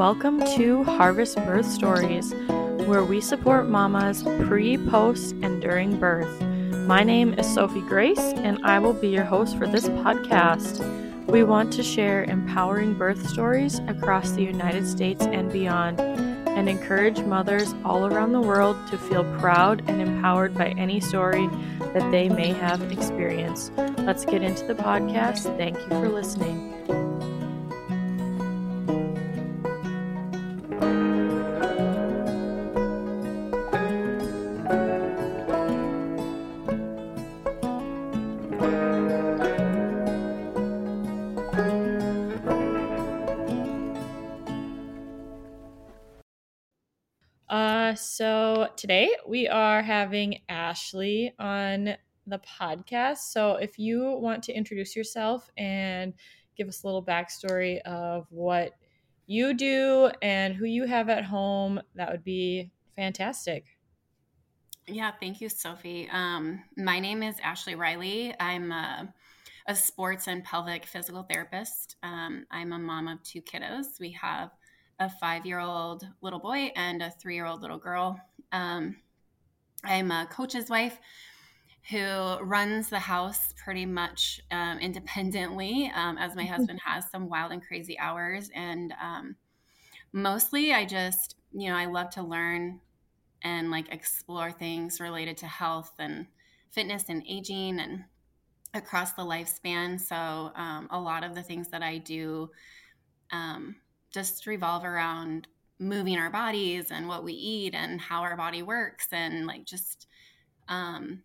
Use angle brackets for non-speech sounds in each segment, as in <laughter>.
welcome to Harvest Birth Stories, where we support mamas pre, post, and during birth. My name is Sophie Grace, and I will be your host for this podcast. We want to share empowering birth stories across the United States and beyond, and encourage mothers all around the world to feel proud and empowered by any story that they may have experienced. Let's get into the podcast. Thank you for listening. We are having Ashley on the podcast. So if you want to introduce yourself and give us a little backstory of what you do and who you have at home, that would be fantastic. Yeah, thank you, Sophie. Um, my name is Ashley Riley. I'm a, a sports and pelvic physical therapist. Um, I'm a mom of two kiddos. We have a five year old little boy and a three year old little girl. Um, I'm a coach's wife who runs the house pretty much um, independently, um, as my husband has some wild and crazy hours. And um, mostly, I just, you know, I love to learn and like explore things related to health and fitness and aging and across the lifespan. So, um, a lot of the things that I do um, just revolve around moving our bodies and what we eat and how our body works and like just um,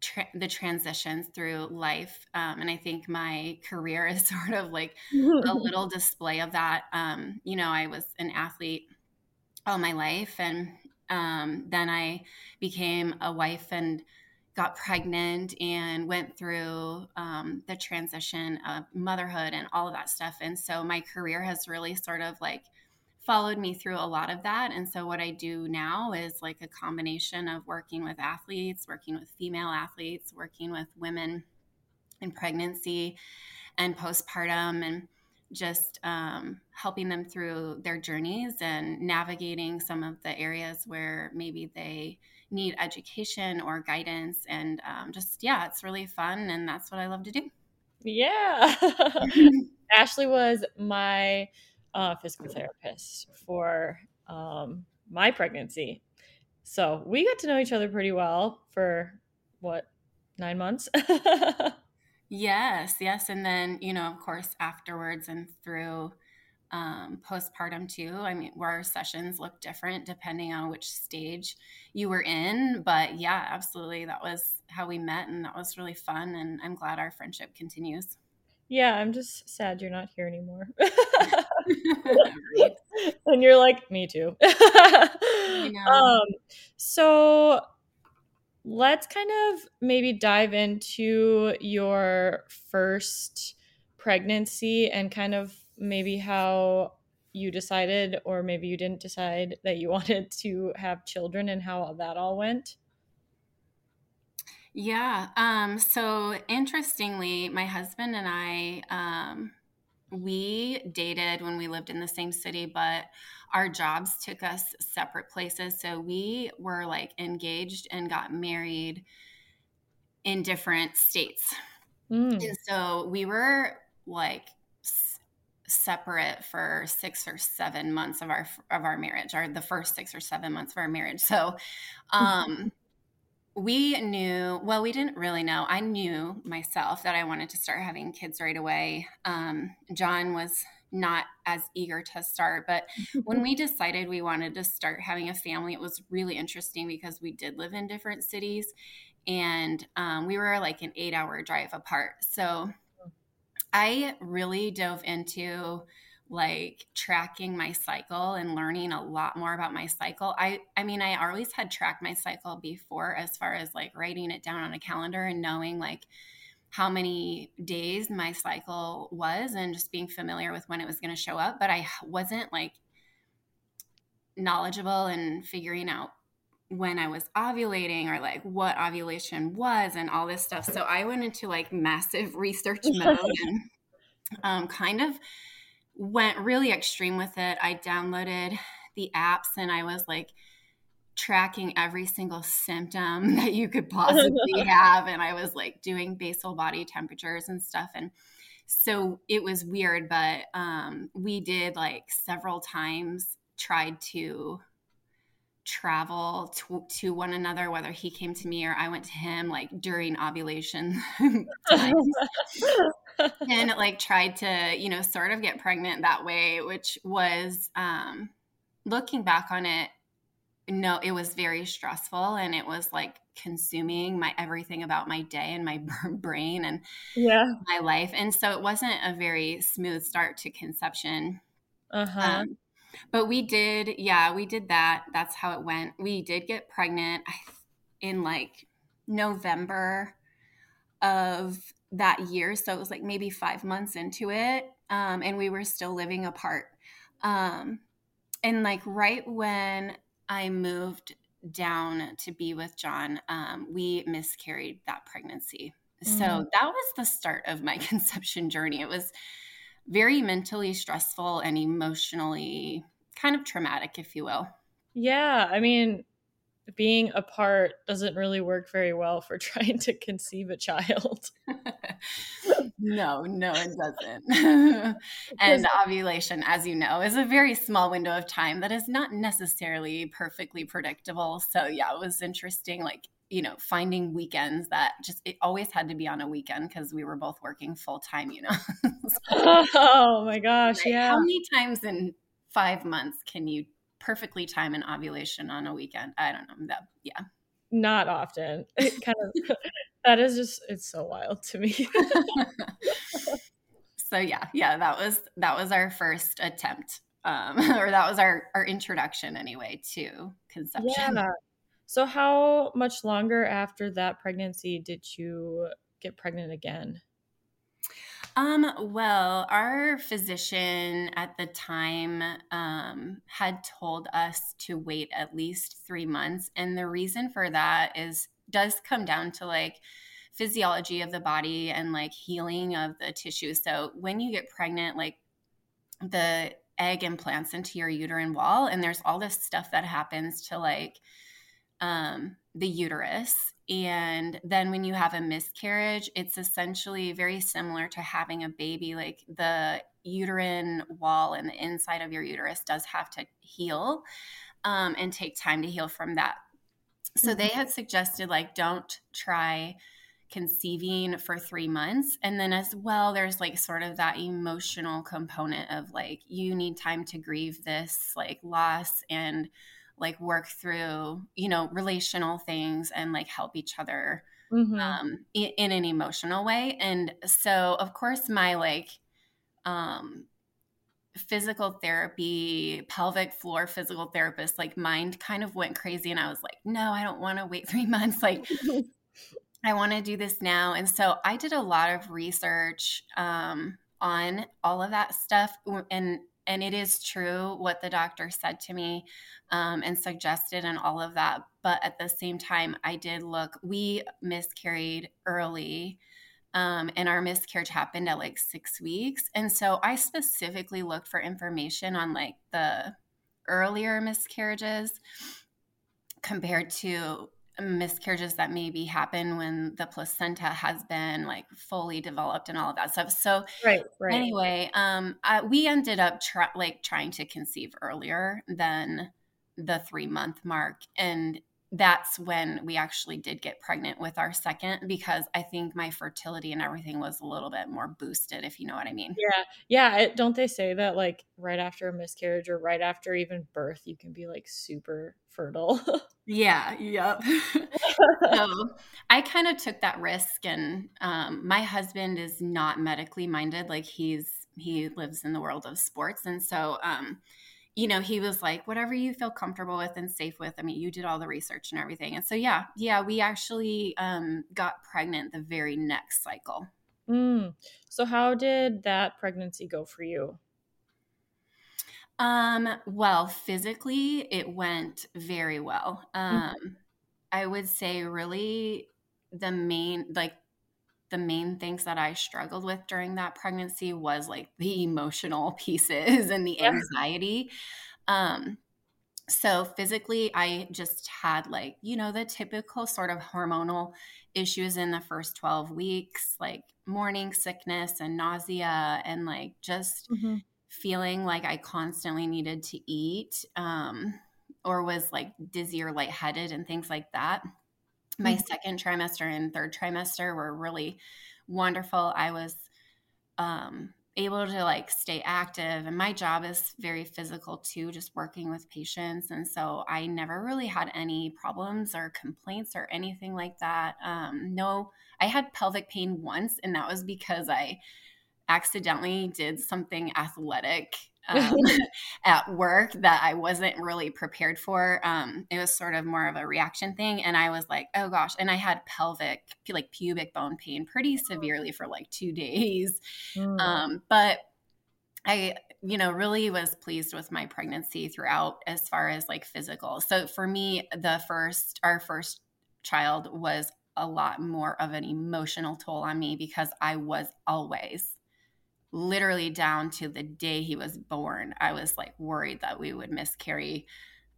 tra- the transitions through life. Um, and I think my career is <laughs> sort of like a <laughs> little display of that. Um, you know, I was an athlete all my life, and um, then I became a wife and got pregnant and went through um, the transition of motherhood and all of that stuff. And so my career has really sort of like followed me through a lot of that. And so what I do now is like a combination of working with athletes, working with female athletes, working with women in pregnancy and postpartum and just um, helping them through their journeys and navigating some of the areas where maybe they need education or guidance. And um, just, yeah, it's really fun. And that's what I love to do. Yeah. <laughs> <laughs> Ashley was my uh, physical therapist for um, my pregnancy. So we got to know each other pretty well for what, nine months? <laughs> yes, yes. And then, you know, of course, afterwards and through um, postpartum too. I mean, where our sessions look different depending on which stage you were in. But yeah, absolutely. That was how we met, and that was really fun. And I'm glad our friendship continues. Yeah, I'm just sad you're not here anymore. <laughs> <laughs> and you're like, me too. <laughs> um, so let's kind of maybe dive into your first pregnancy and kind of maybe how you decided or maybe you didn't decide that you <laughs> wanted to have children and how that all went yeah um, so interestingly my husband and i um, we dated when we lived in the same city but our jobs took us separate places. So we were like engaged and got married in different states. Mm. and so we were like separate for six or seven months of our of our marriage or the first six or seven months of our marriage. So um we knew well we didn't really know. I knew myself that i wanted to start having kids right away. Um, john was not as eager to start but when we <laughs> decided we wanted to start having a family it was really interesting because we did live in different cities and um, we were like an eight hour drive apart. So I really dove into like tracking my cycle and learning a lot more about my cycle. I I mean, I always had tracked my cycle before as far as like writing it down on a calendar and knowing like how many days my cycle was and just being familiar with when it was going to show up, but I wasn't like knowledgeable and figuring out when I was ovulating or like what ovulation was and all this stuff. So I went into like massive <laughs> research <laughs> mode and um, kind of went really extreme with it. I downloaded the apps and I was like tracking every single symptom <laughs> that you could possibly <laughs> have. And I was like doing basal body temperatures and stuff. And so it was weird, but um, we did like several times tried to travel to, to, one another, whether he came to me or I went to him, like during ovulation <laughs> and like tried to, you know, sort of get pregnant that way, which was um, looking back on it, no, it was very stressful and it was like consuming my everything about my day and my <laughs> brain and yeah. my life and so it wasn't a very smooth start to conception. Uh-huh. Um, but we did yeah we did that. That's how it went. We did get pregnant in like november of that year so it was like maybe five months into it um, and we were still living apart um, and like right when i moved down to be with John, um, we miscarried that pregnancy. Mm-hmm. So that was the start of my <laughs> conception journey. It was very mentally stressful and emotionally kind of traumatic, if you will. Yeah. I mean, being apart doesn't really work very well for <laughs> trying to conceive a child. <laughs> no, no, it doesn't. <laughs> and ovulation, as you know, is a very small window of time that is not necessarily perfectly predictable. So, yeah, it was interesting. Like, you know, finding weekends that just it always had to be on a weekend because we were both working full time, you know. so, oh my gosh, like, yeah. How many times in five months can you perfectly time an ovulation on a weekend. I don't know. That yeah. Not often. It kind of <laughs> that is just it's so wild to me. <laughs> so yeah, yeah, that was that was our first attempt. Um, <laughs> or that was our our introduction anyway to conception. Yeah. So how much longer after that pregnancy did you get pregnant again? Um, well, our physician at the time um, had told us to wait at least three months. And the reason for that is does come down to like physiology of the body and like healing of the tissue. So when you get pregnant, like the egg implants into your uterine wall, and there's all this stuff that happens to like um, the uterus and then when you have a miscarriage, it's essentially very similar to having a baby. Like the uterine wall and the inside of your uterus does have to heal um, and take time to heal from that. So they mm-hmm. had suggested, like, don't try conceiving for three months. And then, as well, there's like sort of that emotional component of like, you need time to grieve this like loss and like work through you know relational things and like help each other mm-hmm. um, in, in, an emotional way. And so of course my like um, physical therapy pelvic floor physical therapist like mind kind of went crazy and i was like no i don't want to wait <laughs> three months. Like <laughs> i want to do this now. And so i did a lot of research um, on all of that stuff and and it is true what the doctor said to me um, and suggested and all of that but at the same time i did look we miscarried early um, and our miscarriage happened at like six weeks. And so i specifically looked for information on like the earlier miscarriages compared to miscarriages that maybe happen when the placenta has been like fully developed and all of that stuff. So right, right. Anyway, um, I, we ended up try, like trying to conceive earlier than the three month mark, and that's when we actually did get pregnant with our second because I think my fertility and everything was a little bit more boosted, if you know what I mean. Yeah. Yeah. It, don't they say that like right after a miscarriage or right after even birth, you can be like super fertile? <laughs> yeah. Yep. <laughs> so I kind of took that risk. And um, my husband is not medically minded. Like he's, he lives in the world of sports. And so, um, you know, he was like, whatever you feel comfortable with and safe with. I mean, you did all the research and everything. And so, yeah, yeah, we actually um, got pregnant the very next cycle. Mm. So, how did that pregnancy go for you? Um, well, physically, it went very well. Mm. Um, mm-hmm. I would say, really, the main, like, the main things that I struggled with during that pregnancy was like the emotional <laughs> pieces and the anxiety. Um, so physically, I just had like, you know, the typical sort of hormonal issues in the first 12 weeks, like morning sickness and nausea, and like just mm-hmm. feeling like I constantly needed to eat um, or was like dizzy or lightheaded and things like that. My mm-hmm. second trimester and third trimester were really wonderful. I was um, able to like stay active and my job is very physical too just working with patients and so i never really had any problems or complaints or anything like that um, no i had pelvic pain once and that was because i accidentally did something athletic um, <laughs> at work that I wasn't really prepared for. Um, it was sort of more of a reaction thing. And I was like, oh gosh. And I had pelvic, like pubic bone pain pretty oh. severely for like two days. Mm. Um, but I, you know, really was pleased with my pregnancy throughout as far as like physical. So for me, the first, our first child was a lot more of an emotional toll on me because I was always literally down to the day he was born, I was like worried that we would miscarry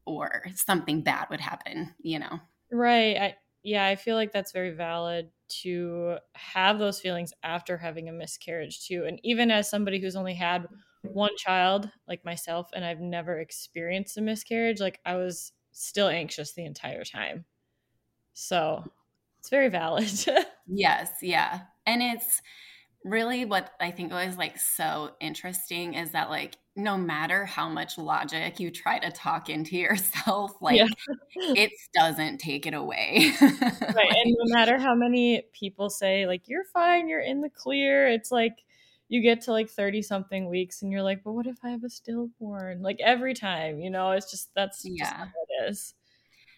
or something bad would happen, you know? Right. I, yeah, I feel like that's very valid to have those feelings after having a miscarriage, too. And even as somebody who's only had one child, like myself, and I've never experienced a miscarriage, like I was still anxious the entire time. So it's very valid. <laughs> yes. Yeah. And it's, really what I think was like so interesting is that like no matter how much logic you try to talk into <laughs> yourself, like yeah. it doesn't take it away. <laughs> right. like, and no matter how many people say like you're fine, you're in the clear, it's like you get to like 30 something weeks and you're like, but what if I have a stillborn? Like every time, you know, it's just that's yeah. just how it is.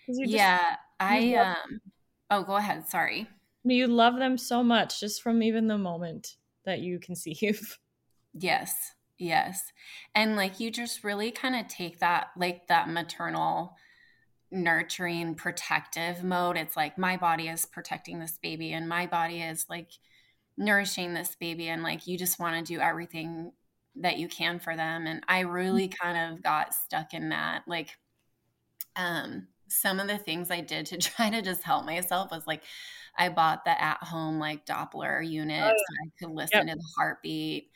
Just, yeah. I um oh go ahead, sorry. You love them so much just from even the moment that you conceive. <laughs> Yes. Yes. And like you just really kind of take that like that maternal nurturing protective mode. It's like my body is protecting this baby and my body is like nourishing this baby and like you just want to do everything that you can for them and I really mm-hmm. kind of got stuck in that like um some of the things I did to <laughs> try to just help myself was like I bought the at home like Doppler unit oh, yeah. so I could listen yep. to the heartbeat.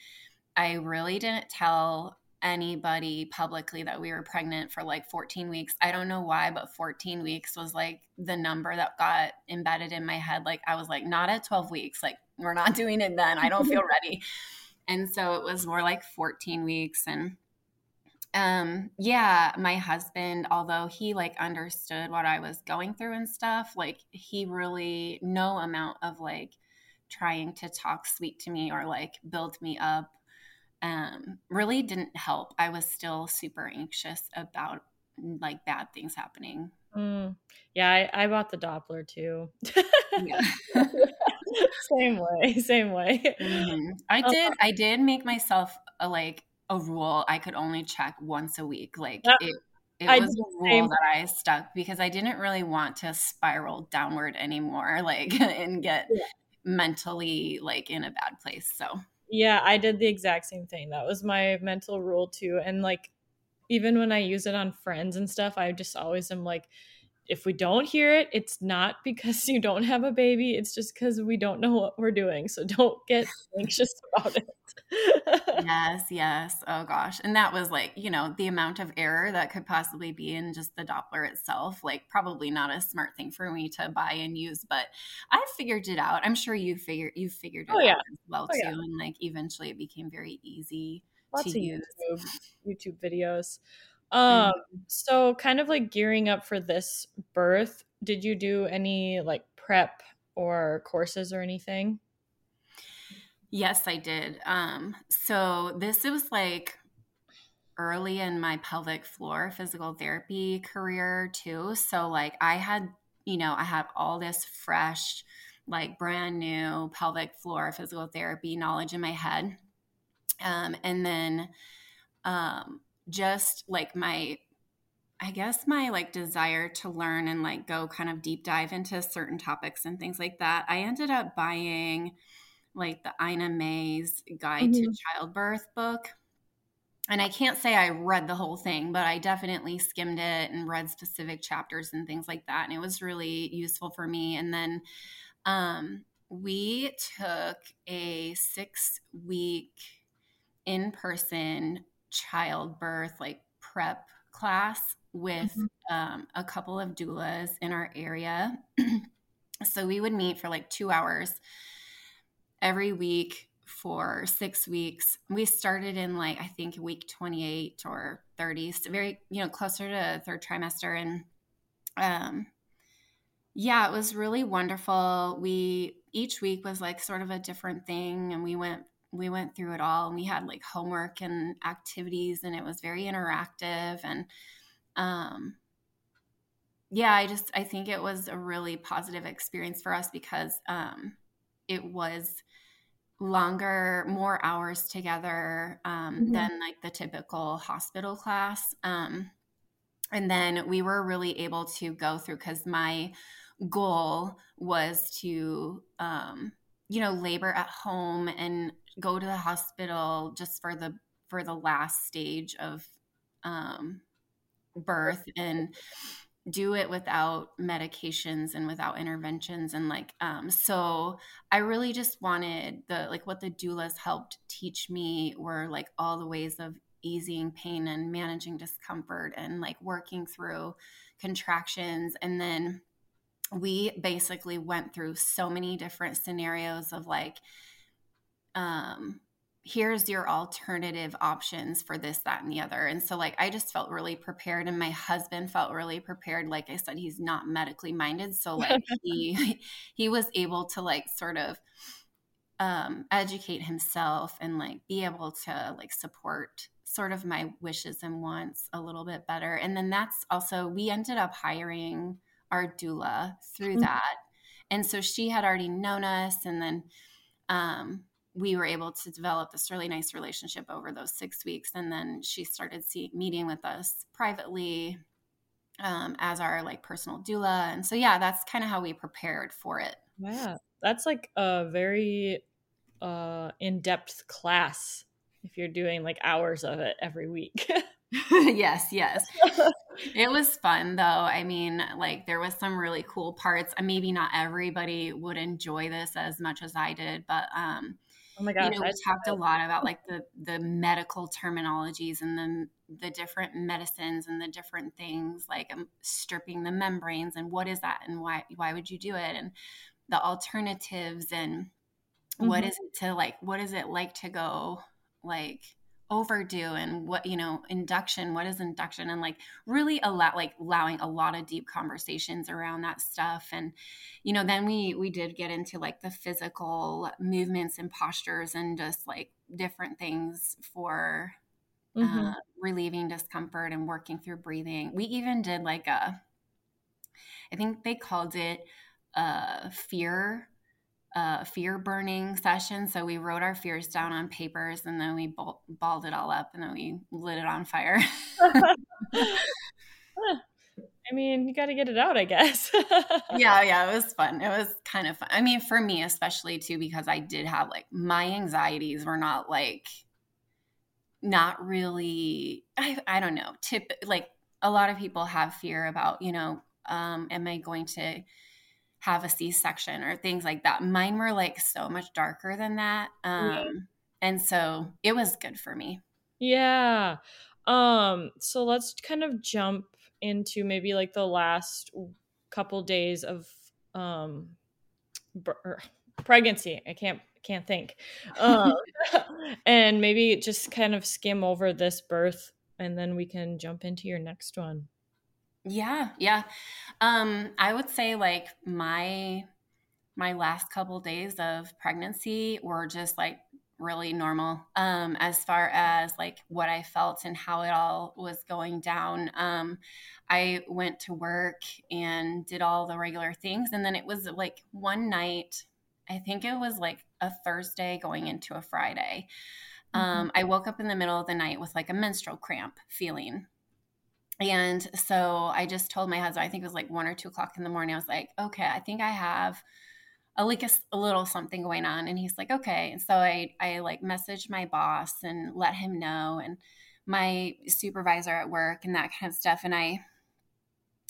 I really didn't tell anybody publicly that we were pregnant for like 14 weeks. I don't know why, but 14 weeks was like the number that got embedded in my head. Like I was like, not at 12 weeks. Like we're not <laughs> doing it then. I don't feel <laughs> ready. And so it was more like 14 weeks. And um yeah my husband although he like understood what i was going through and stuff like he really no amount of like trying to talk sweet to me or like build me up um really didn't help. I was still super anxious about like bad things happening. Mm. yeah I, I bought the doppler too. <laughs> Same way same way. Mm-hmm. i uh, did i did make myself a like a rule I could only check once a week. Like it, it I was a rule that I stuck because I didn't really want to spiral downward anymore, <laughs> like and get yeah. mentally like in a bad place. So yeah, I did the exact same thing. That was my mental rule too. And like even when I use it on friends and stuff, I just always am like, if we don't hear it, it's not because <laughs> you don't have a baby. It's just because we don't know what we're doing. So don't get <laughs> anxious about it. yes, <laughs> yes. Oh gosh. And that was like, you know, the amount of error that could possibly be in just the Doppler itself, like probably not a smart thing for me to buy and use, but I figured it out. I'm sure you figured you figured oh, it oh, yeah. out as well oh, too. Yeah. And like eventually it became very easy Lots to use. YouTube, YouTube videos. Um, so kind of like gearing up for this birth, did you do any like prep or courses or anything? Yes, I did. Um, so this was like early in my pelvic floor physical therapy career too. So like I had, you know, I had all this fresh, like brand new pelvic floor physical therapy knowledge in my head. Um, and then um, just like my I guess my like desire to learn and like go kind of deep dive into certain topics and things like that, I ended up buying like the Ina May's Guide mm-hmm. to Childbirth book. And I can't say I read the whole thing, but I definitely skimmed it and read specific chapters and things like that. And it was really useful for me. And then um, we took a six week in person childbirth like prep class with mm-hmm. um, a couple of doulas in our area. <clears throat> so we would meet for like two hours every week for six weeks. We started in like, I think week 28 or 30, so very, you know, closer to third trimester. And um, yeah, it was really wonderful. We, each week was like sort of a different thing. And we went we went through it all and we had like homework and activities and it was very interactive and um yeah i just i think it was a really positive experience for us because um it was longer more hours together um, mm-hmm. than like the typical hospital class um and then we were really able to go through because my goal was to um you know labor at home and go to the hospital just for the for the last stage of um, birth and do it without medications and without interventions. And like um so i really just wanted the like what the doulas helped teach me were like all the ways of easing pain and managing discomfort and like working through contractions. And then we basically went through so many different scenarios of like um here's your alternative options for this that and the other. And so like i just felt really prepared and my husband felt really prepared. Like i said he's not medically minded so <laughs> like he he was able to like sort of um educate himself and like be able to like support sort of my wishes and wants a little bit better. And then that's also we ended up hiring our doula through mm-hmm. that. And so she had already known us and then um we were able to develop this really nice relationship over those six weeks. And then she started see, meeting with us privately um, as our like personal doula. And so, yeah, that's kind of how we prepared for it. Yeah. That's like a very uh, in depth class if you're doing like hours of it every week. <laughs> <laughs> yes, yes. it was fun though. I mean, like there was some really cool parts. Maybe not everybody would enjoy this as much as I did, but um Oh my gosh! You know, we talked a lot about like the the medical terminologies and the the different medicines and the different things, like um, stripping the membranes and what is that and why why would you do it and the alternatives and mm-hmm. what is it to like what is it like to go like overdue and what you know induction what is induction? And like really a lot like allowing a lot of deep conversations around that stuff. And you know then we we did get into like the physical movements and postures and just like different things for mm-hmm. uh, relieving discomfort and working through breathing. We even did like a i think they called it uh fear a fear burning session. So we wrote our fears down on papers and then we balled it all up and then we lit it on fire. <laughs> I mean, you got to get it out, I guess. <laughs> yeah, yeah, it was fun. It was kind of fun. I mean, for me, especially too, because I did have like my anxieties were not like, not really, I, I don't know, tip, like a lot of people have fear about, you know, um, am I going to, have a C-section or things like that. Mine were like so much darker than that. Um, yeah. and so it was good for me. Yeah. Um, so let's kind of jump into maybe like the last couple days of um er, pregnancy. I can't can't think. Um, <laughs> and maybe just kind of skim over this birth and then we can jump into your next one. Yeah, yeah. Um, I would say like my my last couple days of pregnancy were just like really normal um as far as like what I felt and how it all was going down. Um I went to work and did all the regular things and then it was like one night I think it was like a Thursday going into a Friday. Mm-hmm. Um I woke up in the middle of the night with like a menstrual cramp feeling And so I just told my husband, I think it was like one or two o'clock in the morning. I was like, okay, I think I have a like a, a, little something going on. And he's like, okay. And so I, I like messaged my boss and let him know and my supervisor at work and that kind of stuff. And I,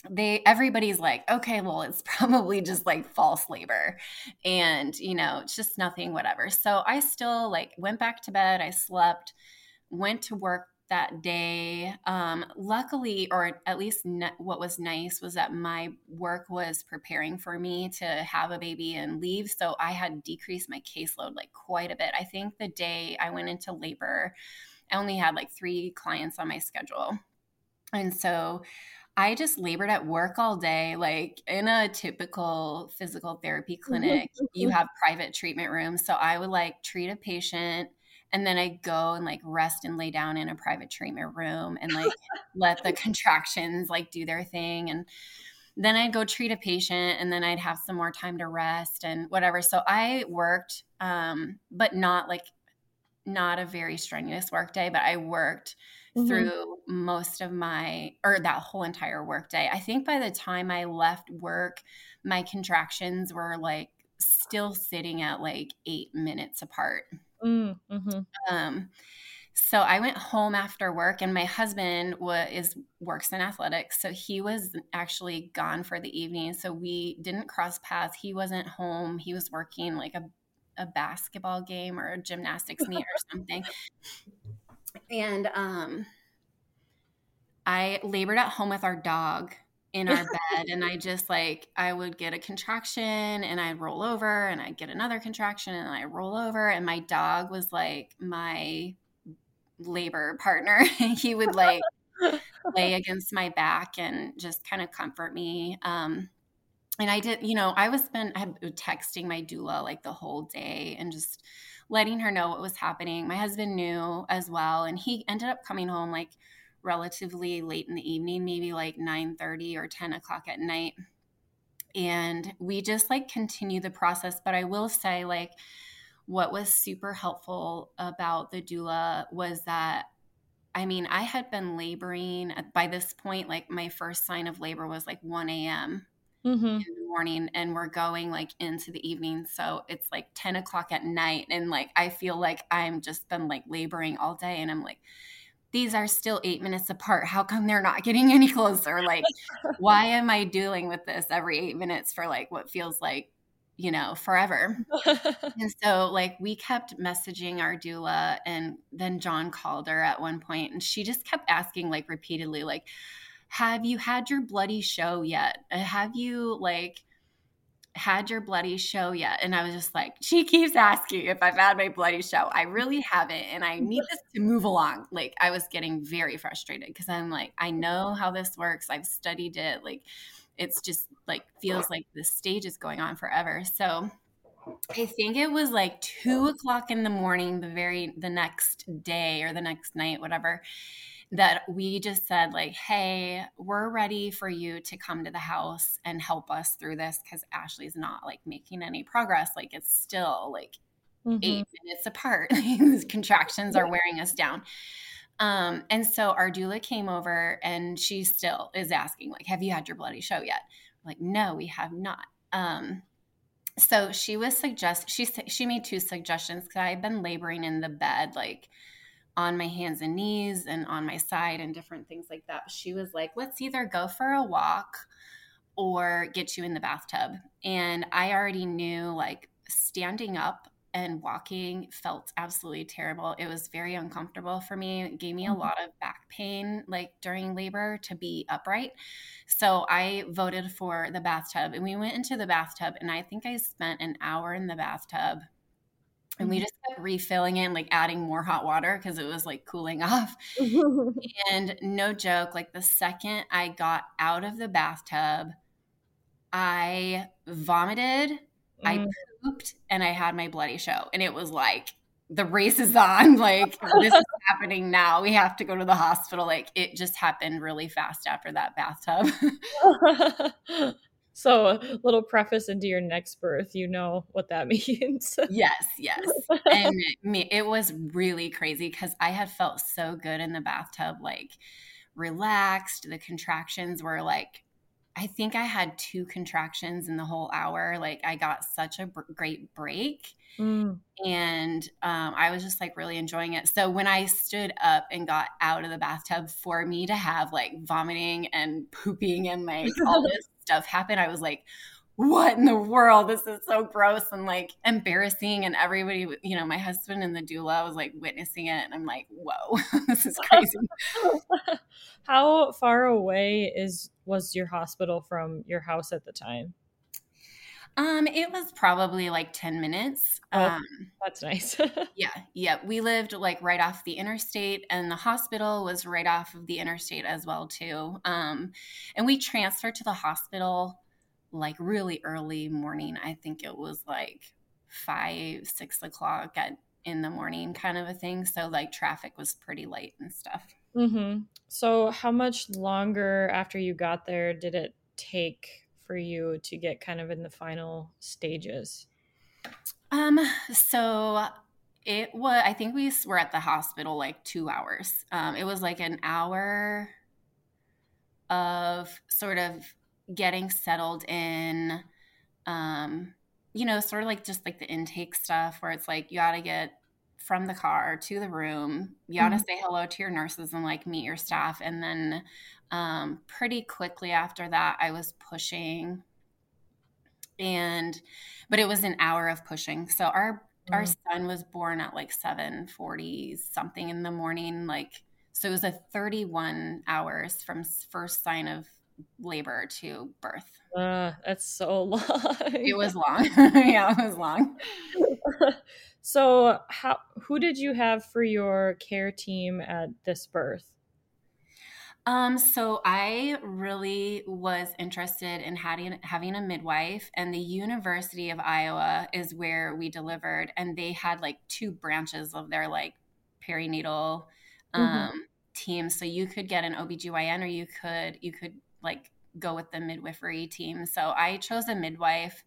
they everybody's like okay well it's <laughs> probably just like false labor and you know it's just nothing whatever so i still like went back to bed i slept went to work that day. Um, luckily, or at least ne- what was nice was that my work was preparing for me to have a baby and leave. So I had decreased my caseload like quite a bit. I think the day I went into labor, I only had like three clients on my schedule. And so I just labored at work all day. Like in a typical physical therapy clinic, you have private treatment rooms. So I would like treat a patient and then I go and like rest and lay down in a private treatment room and like let the contractions like do their thing and then I'd go treat a patient and then I'd have some more time to rest and whatever. So I worked um but not like not a very strenuous work day, but I worked mm-hmm. through most of my or that whole entire work day. I think by the time I left work, my contractions were like still sitting at like 8 minutes apart. Mm, hmm Um, so I went home after work, and my husband was is works in athletics, so he was actually gone for the evening. So we didn't cross paths. He wasn't home. He was working like a a basketball game or a gymnastics meet or <laughs> something. And um, I labored at home with our dog in our bed and I just like I would get a contraction and I'd roll over and I'd get another contraction and I roll over and my dog was like my labor partner. <laughs> he would like lay <laughs> against my back and just kind of comfort me. Um, and I did, you know, I was spent texting my doula like the whole day and just letting her know what was happening. My husband knew as well, and he ended up coming home like relatively late in the evening, maybe like 9 30 or 10 o'clock at night. And we just like continue the process. But I will say, like, what was super helpful about the doula was that I mean, I had been laboring by this point, like my first sign of labor was like 1 a.m. Mm-hmm. in the morning, and we're going like into the evening. So it's like 10 o'clock at night. And like, I feel like I'm just been like laboring all day. And I'm like, these are still eight minutes apart. How come they're not getting any closer? Like, why <laughs> am I dealing with this every eight minutes for like what feels like, you know, forever? <laughs> and so, like, we kept messaging our doula, and then John called her at one point, and she just kept asking, like, repeatedly, like, have you had your bloody show yet? Have you, like, had your bloody show yet? And I was just like, she keeps asking if I've had my bloody show. I really haven't. And I need <laughs> this to move along. Like, I was getting very frustrated because I'm like, I know how this works. I've studied it. Like, it's just like feels like the stage is going on forever. So I think it was like two o'clock in the morning, the very the next day or the next night, whatever that we just said like hey we're ready for you to come to the house and help us through this because ashley's not like making any progress like it's still like mm-hmm. eight minutes apart. <laughs> These contractions are wearing us down. Um and so our doula came over and she still is asking like have you had your bloody show yet? I'm like no we have not. Um so she was suggest she she made two suggestions because i've been laboring in the bed like on my hands and knees and on my side and different things like that. She was like, let's either go for a walk or get you in the bathtub. And I already knew like standing up and walking felt absolutely terrible. It was very uncomfortable for me. It gave me a mm-hmm. lot of back pain like during labor to be upright. So I voted for the bathtub and we went into the bathtub and I think I spent an hour in the bathtub and we mm-hmm. just kept refilling it and like adding more hot water because it was like cooling <laughs> off. <laughs> and no joke, like the second I got out of the bathtub, I vomited, mm. I pooped, and I had my bloody show. And it was like the race is on. <laughs> Like this is happening now. We have to go to the hospital. Like it just happened really fast after that bathtub. So, a little preface into your next birth, you know what that <laughs> means. yes, yes. And it, it was really crazy because I had felt so good in the bathtub. Like, relaxed. The contractions were like, I think I had two contractions in the whole hour. Like I got such a br- great break. Mm. And um, I was just like really enjoying it. So when I stood up and got out of the bathtub, for me to have like vomiting and <laughs> pooping and like all <laughs> this stuff happen, I was like, what in the world? This is so gross and like embarrassing. And everybody, you know, my husband and the doula was like witnessing it. And I'm like, whoa, <laughs> this is crazy. How far away is was your hospital from your house at the time? Um, it was probably like 10 minutes. Oh, um, that's nice. <laughs> yeah, yeah. We lived like right off the interstate, and the hospital was right off of the interstate as well, too. Um, and we transferred to the hospital like really early morning. I think it was like five, six o'clock at in the morning, kind of a thing. So like traffic was pretty light and stuff. Mm-hmm. So how much longer after you got there did it take for you to get kind of in the final stages? Um. So it was. I think we were at the hospital like two hours. Um. It was like an hour of sort of getting settled in um you know sort of like just like the intake stuff where it's like you got to get from the car to the room you to mm-hmm. say hello to your nurses and like meet your staff and then um pretty quickly after that i was pushing and but it was an hour of pushing so our mm-hmm. our son was born at like 7:40 something in the morning like so it was a 31 hours from first sign of labor to birth. Uh, that's so <laughs> long. it was long. <laughs> yeah, it was long. <laughs> so, how who did you have for your care team at this birth? Um, so I really was interested in having having a midwife, and the University of Iowa is where we delivered, and they had like two branches of their like perinatal mm-hmm. um, mm-hmm. team. So you could get an OBGYN or you could you could like go with the midwifery team. So I chose a midwife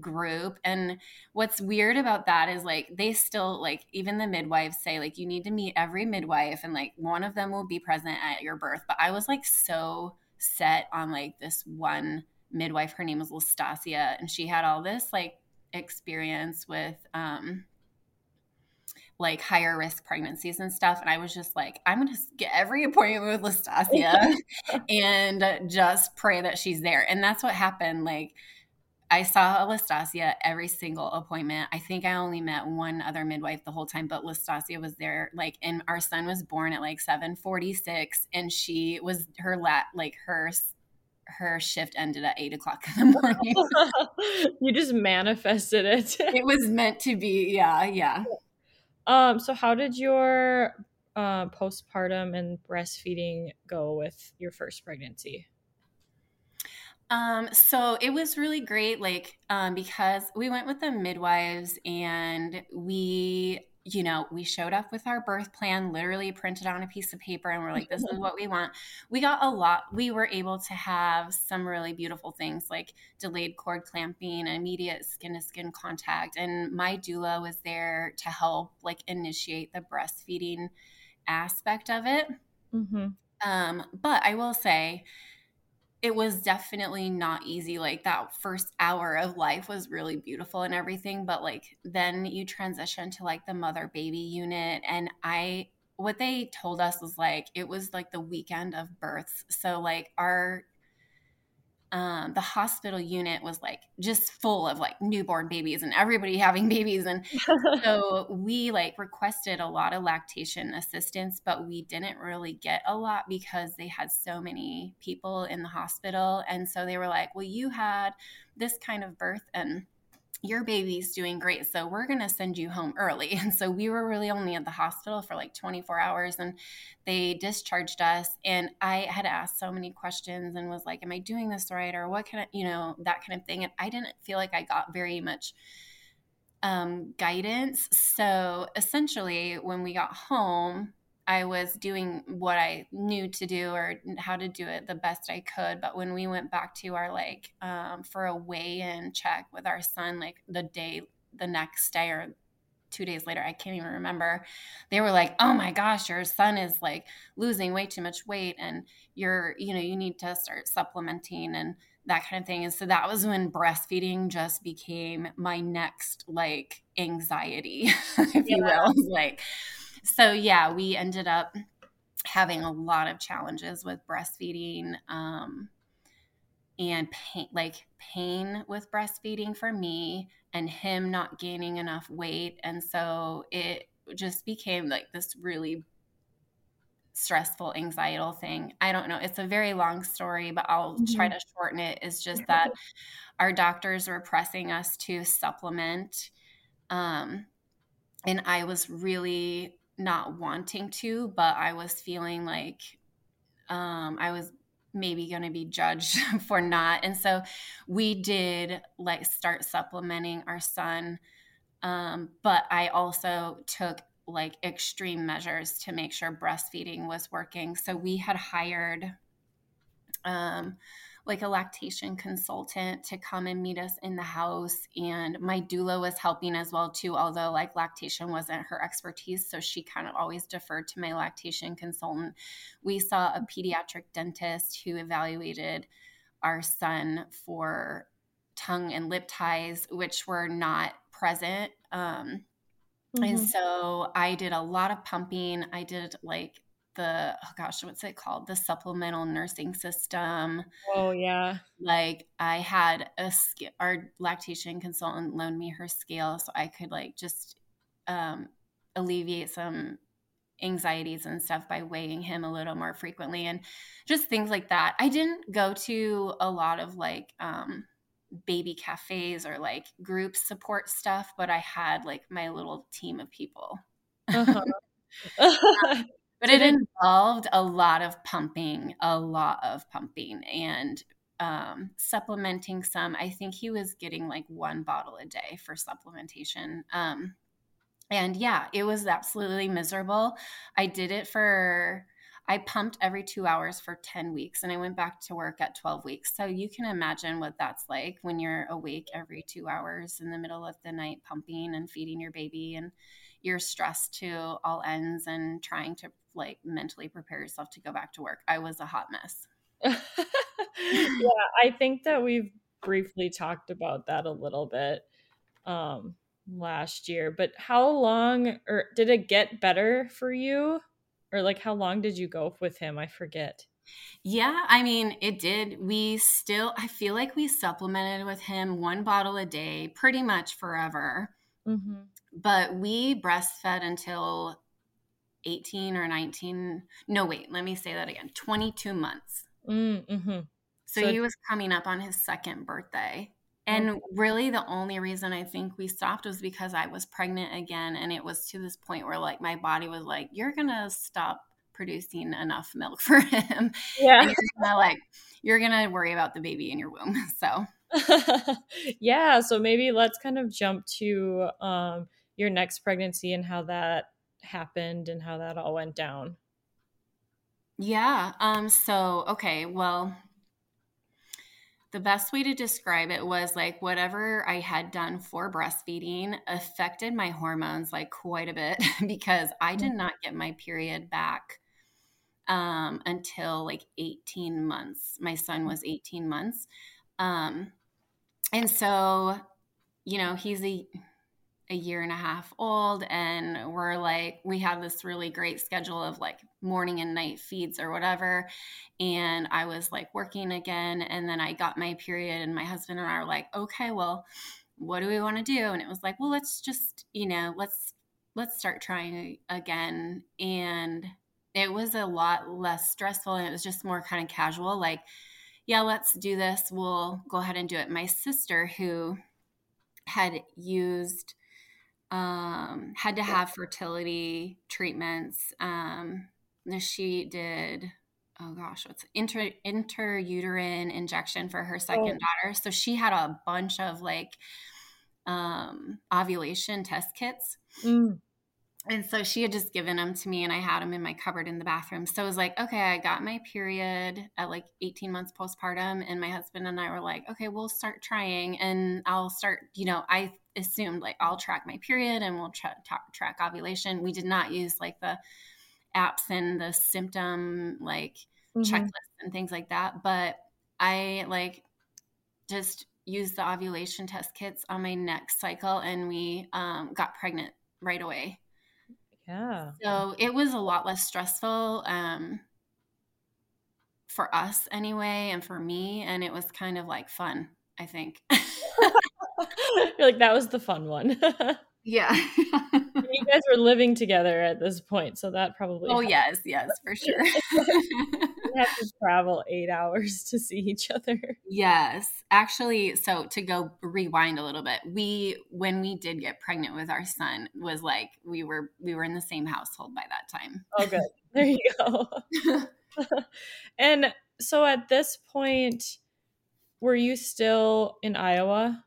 group. And what's weird about that is like they still like even the midwives say like you need to meet every midwife and like one of them will be present at your birth. But i was like so set on like this one midwife. Her name was Lastasia and she had all this like experience with um like higher risk pregnancies and stuff. And I was just like, I'm going to get every appointment with Lastasia <laughs> and just pray that she's there. And that's what happened. Like, I saw Lastasia every single appointment. I think I only met one other midwife the whole time, but Lastasia was there. Like, and our son was born at like 746 and she was her lat, like her her shift ended at eight o'clock in the morning. <laughs> you just manifested it. it was meant to be. Yeah. Yeah. Um, so how did your uh, postpartum and breastfeeding go with your first pregnancy? Um, so it was really great, like, um, because we went with the midwives and we you know, we showed up with our birth plan, literally printed on a piece of paper, and we're like, this is what we want. We got a lot. We were able to have some really beautiful things like delayed cord clamping, immediate skin to skin contact. And my doula was there to help, like, initiate the breastfeeding aspect of it. Mm-hmm. Um, but I will say, it was definitely not easy. Like that first hour of life was really beautiful and everything, but like then you transition to like the mother baby unit. And I, what they told us was like, it was like the weekend of births. So like our um, the hospital unit was like just full of like newborn babies and everybody <laughs> having babies. And so <laughs> we like requested a lot of lactation assistance but we didn't really get a lot because they had so many people in the hospital. And so they were like well you had this kind of birth and your baby's doing great. So we're going to send you home early. <laughs> And so we were really only at the hospital for like 24 hours and they discharged us. And I had asked so many questions and was like, Am I doing this right? Or what can I, you know, that kind of thing. And I didn't feel like I got very much um, guidance. So essentially, when we got home, I was doing what I knew to do or how to do it the best I could. But when we went back to our like um, for a weigh in check with our son, like the day, the next day or two days later, I can't even remember. They were like, "Oh my gosh, your son is like losing way too much weight, and you're, you know, you need to start supplementing and that kind of thing." And so that was when breastfeeding just became my next like anxiety, <laughs> if yeah. you will. <laughs> Like, so yeah, we ended up having a lot of challenges with breastfeeding. Um, and pain like pain with breastfeeding for me and him not gaining enough weight and so it just became like this really stressful anxietal thing i don't know it's a very long story but i'll mm-hmm. try to shorten it. is just that our doctors were pressing us to supplement um, and i was really not wanting to but i was feeling like um, i was maybe going to be judged <laughs> for not. And so we did like start supplementing our son. Um, but I also took like extreme measures to make sure breastfeeding was working. So we had hired um, like a lactation consultant to come and meet us in the house and my doula was helping as well too although like lactation wasn't her expertise so she kind of always deferred to my lactation consultant we saw a pediatric dentist who evaluated our son for tongue and lip ties which were not present um, mm-hmm. and so i did a lot of pumping i did like the oh gosh, what's it called? The supplemental nursing system. Oh yeah. Like I had a our lactation consultant loan me her scale so I could like just um, alleviate some anxieties and stuff by weighing him a little more frequently and just things like that. I didn't go to a lot of like um, baby cafes or like group support stuff, but I had like my little team of people. Uh-huh. <laughs> um, but it involved a lot of pumping, a lot of pumping and um, supplementing some. I think he was getting like one bottle a day for supplementation. Um, and yeah, it was absolutely miserable. I did it for, I pumped every two hours for 10 weeks and I went back to work at 12 weeks. So you can imagine what that's like when you're awake every two hours in the middle of the night pumping and feeding your baby and you're stressed to all ends and trying to like mentally prepare yourself to go back to work. I was a hot mess. <laughs> yeah, I think that we've briefly talked about that a little bit um last year, but how long or did it get better for you? Or like how long did you go with him? I forget. Yeah, I mean, it did. We still, I feel like we supplemented with him one bottle a day pretty much forever. Mm-hmm. But we breastfed until 18 or 19. No, wait, let me say that again 22 months. Mm-hmm. So, so, he was coming up on his second birthday. And okay. really, the only reason I think we stopped was because I was pregnant again. And it was to this point where, like, my body was like, you're going to stop producing enough milk <laughs> for him. Yeah. And you're gonna, like, you're going to worry about the baby in your womb. <laughs> So, <laughs> yeah. So maybe let's kind of jump to um, your next pregnancy and how that happened and how that all went down. Yeah. Um so okay, well the best way to describe it was like whatever I had done for breastfeeding affected my hormones like quite a bit <laughs> because I did mm-hmm. not get my period back um until like 18 months. My son was 18 months. Um and so you know, he's a a year and a half old and we're like we have this really great schedule of like morning and night feeds or whatever and i was like working again and then i got my period and my husband and i were like okay well what do we want to do? And it was like well let's just you know let's let's start trying again. And it was a lot less stressful and it was just more kind of casual like yeah let's do this. We'll go ahead and do it. My sister who had used um, had to have fertility treatments. Um, she did, oh gosh, what's inter interuterine injection for her second oh. daughter. So she had a bunch of like um, ovulation test kits. Mm. And so she had just given them to me and I had them in my cupboard in the bathroom. So I was like, okay, I got my period at like 18 months postpartum. And my husband and I were like, okay, we'll start trying and I'll start, you know, I assumed like I'll track my period and we'll tra- tra- track ovulation. We did not use like the apps and the symptom like mm-hmm. checklists and things like that. But I like just used the ovulation test kits on my next cycle and we um, got pregnant right away. Yeah. So it was a lot less stressful um, for us anyway, and for me. And it was kind of like fun, I think. <laughs> <laughs> You're like, that was the fun one. <laughs> yeah. you guys were living together at this point. So that probably. Oh, yes. Yes, for sure <laughs> <laughs> We have to travel eight hours to see each other. Yes. Actually, so to go rewind a little bit, we when we did get pregnant with our son was like we were we were in the same household by that time. Oh good. There you go. <laughs> and so at this point, were you still in Iowa?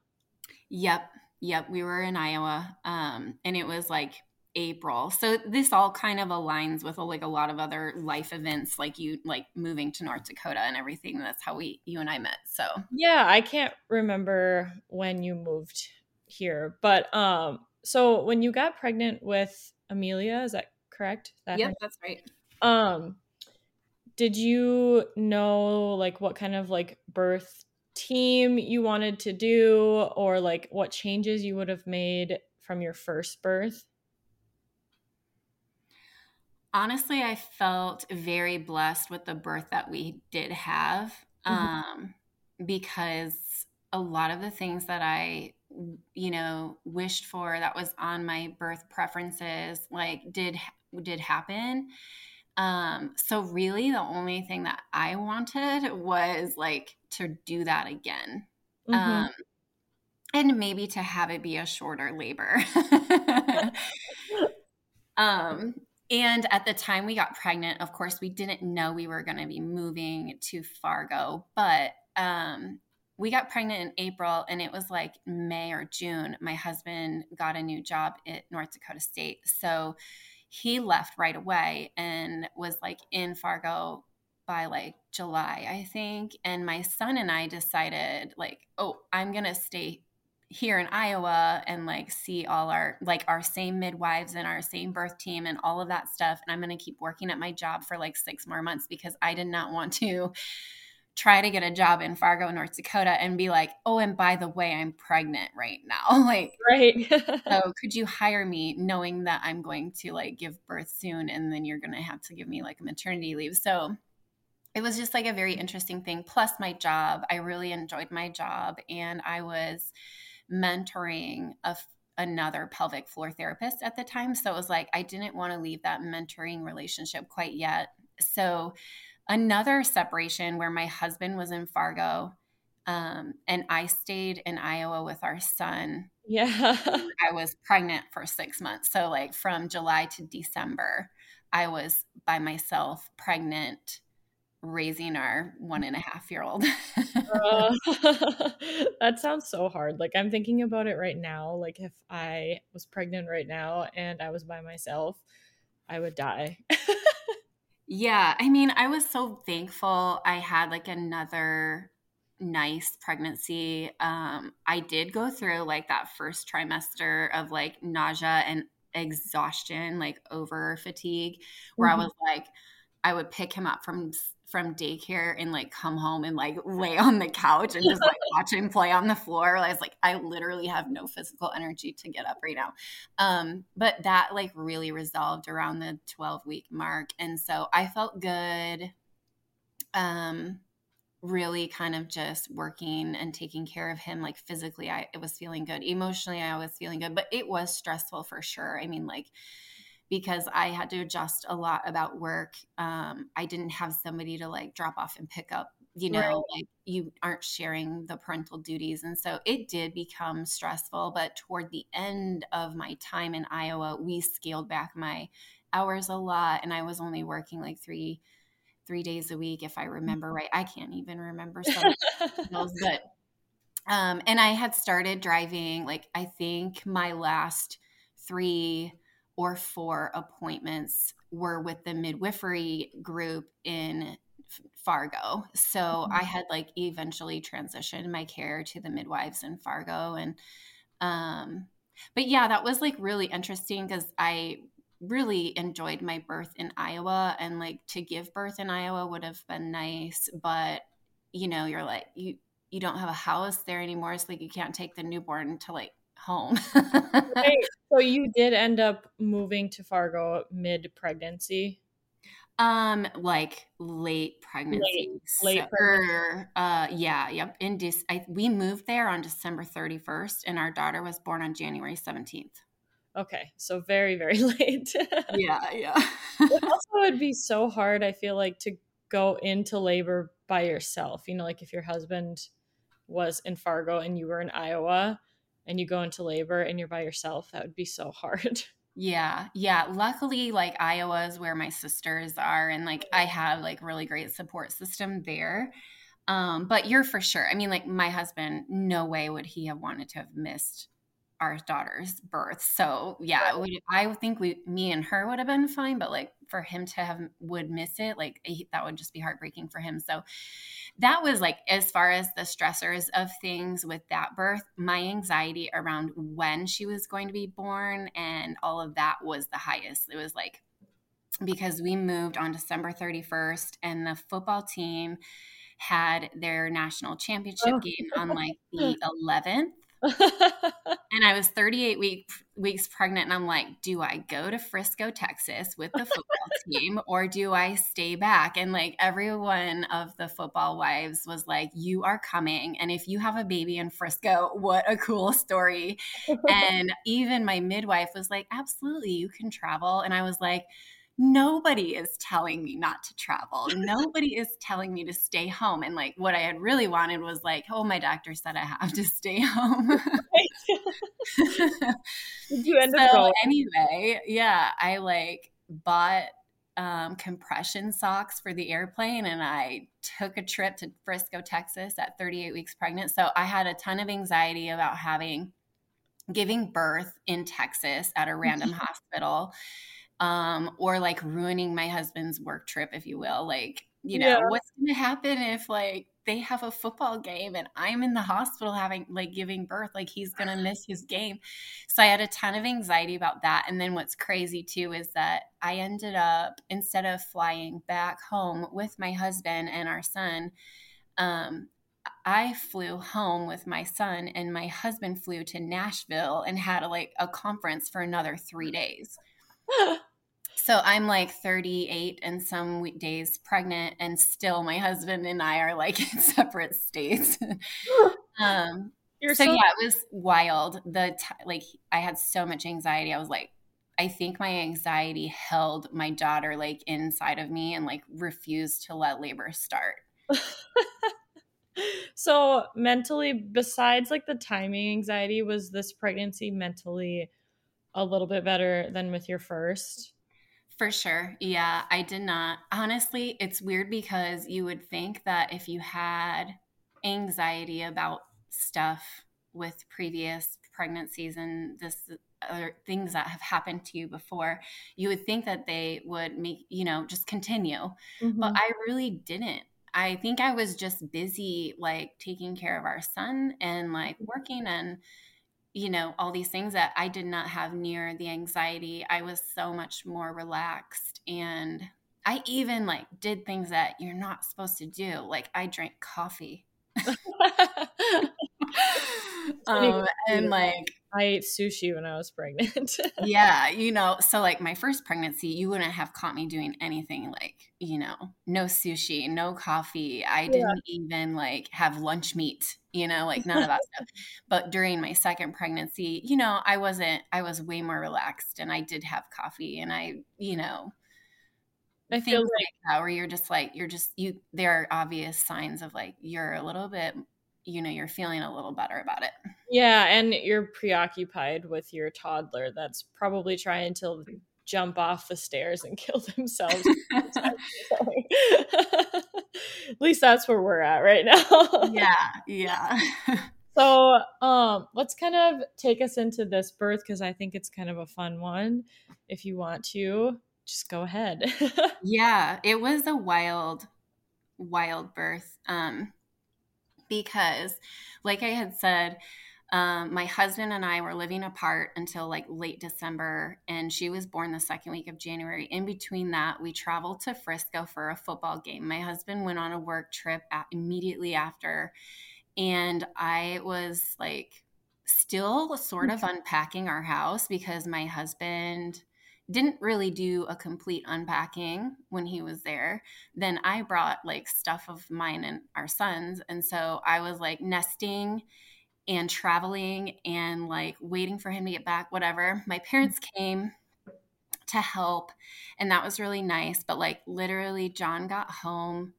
Yep. Yep. We were in Iowa. Um, and it was like April. So this all kind of aligns with like a lot of other life events, like you like moving to North Dakota and everything. That's how we you and I met. So yeah, I can't remember when you moved here, but um, so when you got pregnant with Amelia, is that correct? That yep, that's right. Um, did you know like what kind of like birth team you wanted to do, or like what changes you would have made from your first birth? honestly, I felt very blessed with the birth that we did have mm-hmm. um, because a lot of the things that I, you know, wished for that was on my birth preferences, like did did happen. Um, so really, the only thing that I wanted <laughs> was like to do that again. Mm-hmm. Um, and maybe to have it be a shorter labor. <laughs> um and at the time we got pregnant, of course, we didn't know we were going to be moving to Fargo, but um, we got pregnant in April and it was like May or June. My husband got a new job at North Dakota State. So he left right away and was like in Fargo by like July, I think. And my son and I decided, like, oh, I'm going to stay here in Iowa and like see all our like our same midwives and our same birth team and all of that stuff and I'm going to keep working at my job for like 6 more months because I did not want to try to get a job in Fargo, North Dakota and be like, "Oh, and by the way, I'm pregnant right now." <laughs> like Right. <laughs> so could you hire me knowing that I'm going to like give birth soon and then you're going to have to give me like a maternity leave. So it was just like a very interesting thing plus my job. I really enjoyed my job and I was mentoring a, another pelvic floor therapist at the time. So it was like I didn't want to leave that mentoring relationship quite yet. So another separation where my husband was in Fargo um, and I stayed in Iowa with our son. Yeah. <laughs> I was pregnant for six months. So, like from July to December, I was by myself, pregnant, raising our one and a half year old. uh, <laughs> <laughs> that sounds so hard. Like I'm thinking about it right now. Like if I was pregnant right now and I was by myself, I would die. <laughs> yeah. I mean, I was so thankful I had like another nice pregnancy. Um, I did go through like that first trimester of like nausea and exhaustion, like over fatigue, where mm-hmm. I was like, I would pick him up from from daycare and like come home and like lay on the couch and just like watch him play on the floor. I was like, I literally have no physical energy to get up right now. Um, but that like really resolved around the 12 week mark. And so I felt good. Um, really kind of just working and taking care of him like physically I it was feeling good emotionally I was feeling good but it was stressful for sure I mean like because I had to adjust a lot about work. Um, I didn't have somebody to like drop off and pick up, you know, right. like you aren't sharing the parental duties. And so it did become stressful. But toward the end of my time in Iowa, we scaled back my hours a lot and I was only working like three three days a week if I remember right. I can't even remember some those, <laughs> but um and I had started driving like I think my last three or four appointments were with the midwifery group in Fargo. So mm-hmm. I had like eventually transitioned my care to the midwives in Fargo and um but yeah, that was like really interesting cuz I really enjoyed my birth in Iowa and like to give birth in Iowa would have been nice, but you know, you're like you you don't have a house there anymore. so like you can't take the newborn to like home. <laughs> right. So you did end up moving to Fargo mid pregnancy? Um, like late pregnancy. Late, late so, pregnancy. uh, yeah, yep. In this, I, we moved there on December 31st, and our daughter was born on January 17th. Okay, so very, very <laughs> late. yeah, yeah. <laughs> it also would be so hard, I feel like, to go into labor by yourself. You know, like if your husband was in Fargo and you were in Iowa and you go into labor and you're by yourself, that would be so hard. <laughs> Yeah, yeah. Luckily, like Iowa is where my sisters are, and like I have like really great support system there. Um, but you're for sure. I mean, like my husband, no way would he have wanted to have missed our daughter's birth. So yeah, we, I think we, me and her would have been fine, but like for him to have would miss it, like he, that would just be heartbreaking for him. So that was like as far as the stressors of things with that birth, my anxiety around when she was going to be born and all of that was the highest. It was like because we moved on December 31st and the football team had their national championship oh. game <laughs> on like the 11th <laughs> and I was 38 week, weeks pregnant, and I'm like, do I go to Frisco, Texas with the football <laughs> team, or do I stay back? And like every one of the football wives was like, you are coming. And if you have a baby in Frisco, what a cool story. <laughs> and even my midwife was like, absolutely, you can travel. And I was like, nobody is telling me not to travel. Nobody is telling me to stay home. And like what I had really wanted was like, oh, my doctor said I have to stay home. <laughs> Did you end so, up going? Anyway, yeah, I like bought um, compression socks for the airplane and I took a trip to Frisco, Texas at 38 weeks pregnant. So I had a ton of anxiety about having giving birth in Texas at a random hospital um, or like ruining my husband's work trip, if you will. Like, you know, yeah. what's going to happen if like they have a football game and I'm in the hospital having like giving birth, like he's going <sighs> to miss his game. So I had a ton of anxiety about that. And then what's crazy too is that I ended up, instead of flying back home with my husband and our son, um, I flew home with my son and my husband flew to Nashville and had a, like a conference for another three days. <laughs> So I'm like 38 and some days pregnant, and still my husband and I are like <laughs> in separate states. <laughs> um, so, so, yeah, it was wild. The t- like I had so much anxiety. I was like, I think my anxiety held my daughter like inside of me and like refused to let labor start. so mentally, besides like the timing anxiety, was this pregnancy mentally a little bit better than with your first? For sure. Yeah, I did not. Honestly, it's weird because you would think that if you had anxiety about stuff with previous pregnancies and this other things that have happened to you before, you would think that they would make, you know, just continue. Mm-hmm. But I really didn't. I think I was just busy like taking care of our son and like working and you know, all these things that I did not have near the anxiety. I was so much more relaxed and I even like did things that you're not supposed to do. Like I drank coffee. <laughs> <laughs> um, and like I ate sushi when I was pregnant. <laughs> yeah, you know, so like my first pregnancy, you wouldn't have caught me doing anything like, you know, no sushi, no coffee. I didn't even like have lunch meat, you know, like none of that stuff. But during my second pregnancy, you know, I wasn't, I was way more relaxed and I did have coffee and I, you know, I feel like, like that where you're just like, you're just, you, there are obvious signs of like, you're a little bit you know you're feeling a little better about it. Yeah and you're preoccupied with your toddler that's probably trying to jump off the stairs and <laughs> kill themselves. At least that's where we're at right now. <laughs> Yeah yeah. <laughs> So um let's kind of take us into this birth because i think it's kind of a fun one. If you want to, just go ahead. yeah, it was a wild, wild birth. Um, because, like I had said, um, my husband and I were living apart until like late December, and she was born the second week of January. In between that, we traveled to Frisco for a football game. My husband went on a work trip at, immediately after, and I was like still sort of unpacking our house because my husband didn't really do a complete unpacking when he was there. Then I brought like stuff of mine and our sons. And so I was like nesting and traveling and like waiting for him to get back, whatever. My parents came to help, and that was really nice. But like literally, John got home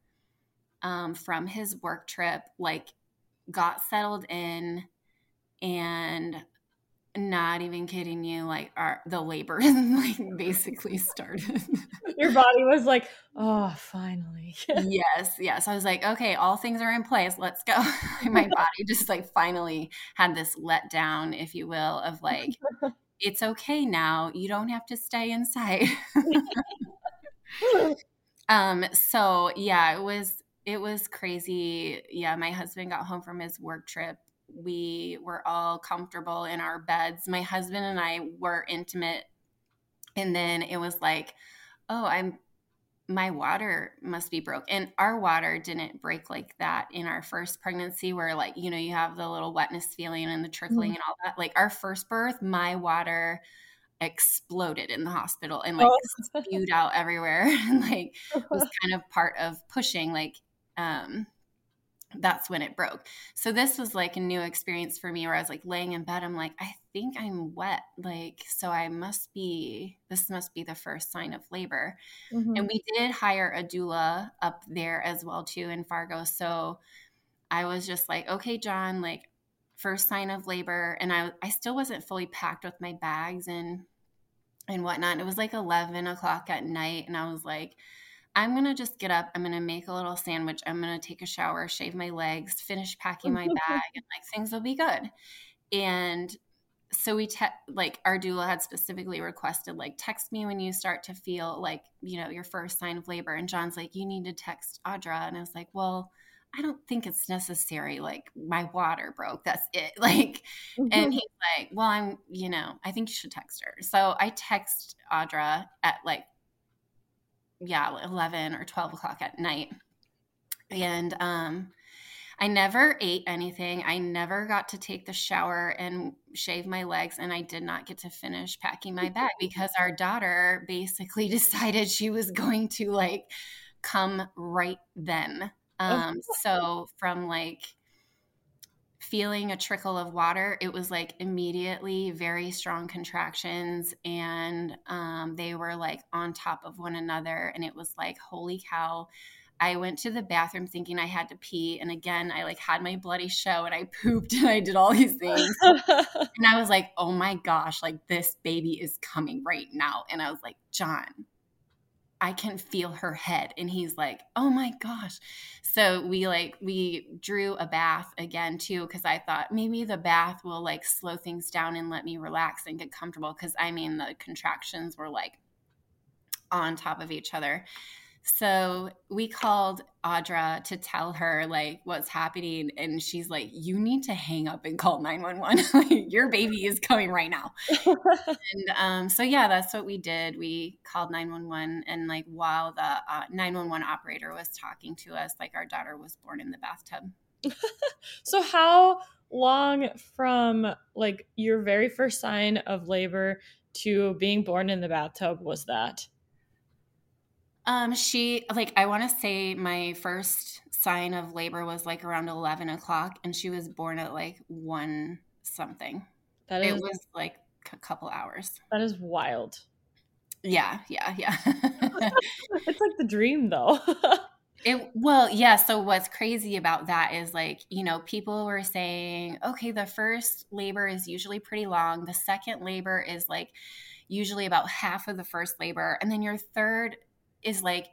um, from his work trip, like got settled in, and not even kidding you like our the labor <laughs> like basically started. <laughs> Your body was like oh finally. <laughs> Yes yes. I was like okay all things are in place. Let's go. My body just like finally had this letdown if you will of like it's okay now. You don't have to stay inside. Um so yeah it was it was crazy. Yeah my husband got home from his work trip we were all comfortable in our beds. My husband and I were intimate. And then it was like, oh, I'm my water must be broke. And our water didn't break like that in our first pregnancy, where like, you know, you have the little wetness feeling and the trickling mm and all that. Like our first birth, my water exploded in the hospital and like oh. spewed out everywhere <laughs> and like was <laughs> kind of part of pushing like um that's when it broke. So this was like a new experience for me where I was like laying in bed. I'm like, I think I'm wet. Like, so I must be, this must be the first sign of labor. Mm-hmm. And we did hire a doula up there as well, too, in Fargo. So I was just like, okay, John, like, first sign of labor. And I, I still wasn't fully packed with my bags and, and whatnot. It was like 11 o'clock at night. And I was like, I'm going to just get up. I'm going to make a little sandwich. I'm going to take a shower, shave my legs, finish packing my <laughs> bag, and like things will be good. And so we te- like our doula had specifically requested like text me when you start to feel like you know your first sign of labor and john's like you need to text audra and i was like well i don't think it's necessary like my water broke that's it <laughs> like mm-hmm. and he's like well i'm you know i think you should text her so i text audra at like yeah, 11 or 12 o'clock at night. And um, I never ate anything. I never got to take the shower and shave my legs. And I did not get to finish packing my bag <laughs> because our daughter basically <laughs> decided she was going to like come right then. Um, so from like feeling a trickle of water, it was like immediately very strong contractions, and um, they were like on top of one another. And it was like, holy cow. I went to the bathroom thinking I had to pee. And again, I like had my bloody show and I <laughs> pooped and I did all these things. <laughs> and I was like, oh my gosh, like this baby is coming right now. And I was like, John, I can feel her head. And he's like, oh my gosh. So we like, we drew a bath again too, because I thought maybe the bath will like slow things down and let me relax and get comfortable. Cause I mean, the contractions were like on top of each other. So we called Audra to tell her like what's happening, and she's like, "You need to hang up and call nine one one. <laughs> Your baby is coming right now." <laughs> and um, so yeah, that's what we did. We called nine one one, and like while the uh, nine one one operator was talking to us, like our daughter was born in the bathtub. <laughs> so how long from like your very first sign of labor to being born in the bathtub was that? Um, she like I want to say my first sign of labor was like around eleven o'clock, and she was born at like one something. That is, it was like a couple hours. That is wild. Yeah, yeah, yeah. <laughs> it's like the dream, though. <laughs> It well, yeah. So what's crazy about that is like, you know, people were saying, okay, the first labor is usually pretty long. The second labor is like usually about half of the first labor. And then your third is like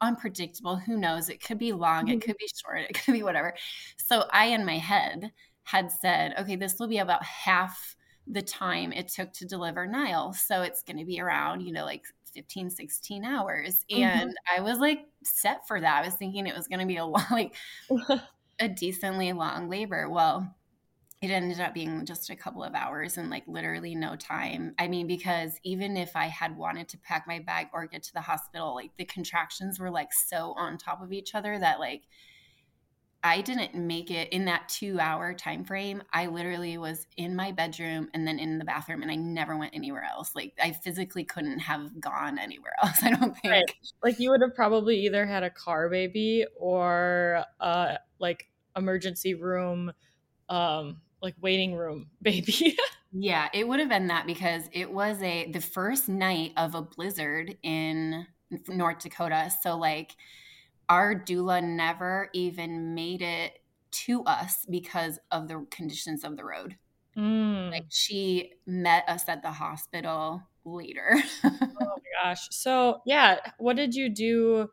unpredictable. Who knows? It could be long, it mm-hmm. could be short, it <laughs> could be whatever. So I, in my head, had said, okay, this will be about half the time it took to deliver Nile. So it's going to be around, you know, like 15, 16 hours. Mm-hmm. And mm-hmm. I was like set for that. I was thinking it was going to be a <laughs> long, like <laughs> a decently long labor. Well, it ended up being just a couple of hours and like literally no time. I mean, because even if I had wanted to pack my bag or get to the hospital, like the contractions were like so on top of each other that like I didn't make it in that two hour time frame. I literally was in my bedroom and then in the bathroom, and I never went anywhere else. Like I physically couldn't have gone anywhere else. <laughs> I don't think. Right. Like you would have probably either had a car baby or uh like emergency room, um, like waiting room <laughs> baby. yeah, it would have been that because it was a the first night of a blizzard in North Dakota. So like our doula never even made it to us because of the conditions of the road. Mm. Like she met us at the hospital later. <laughs> oh my gosh. So, yeah, what did you do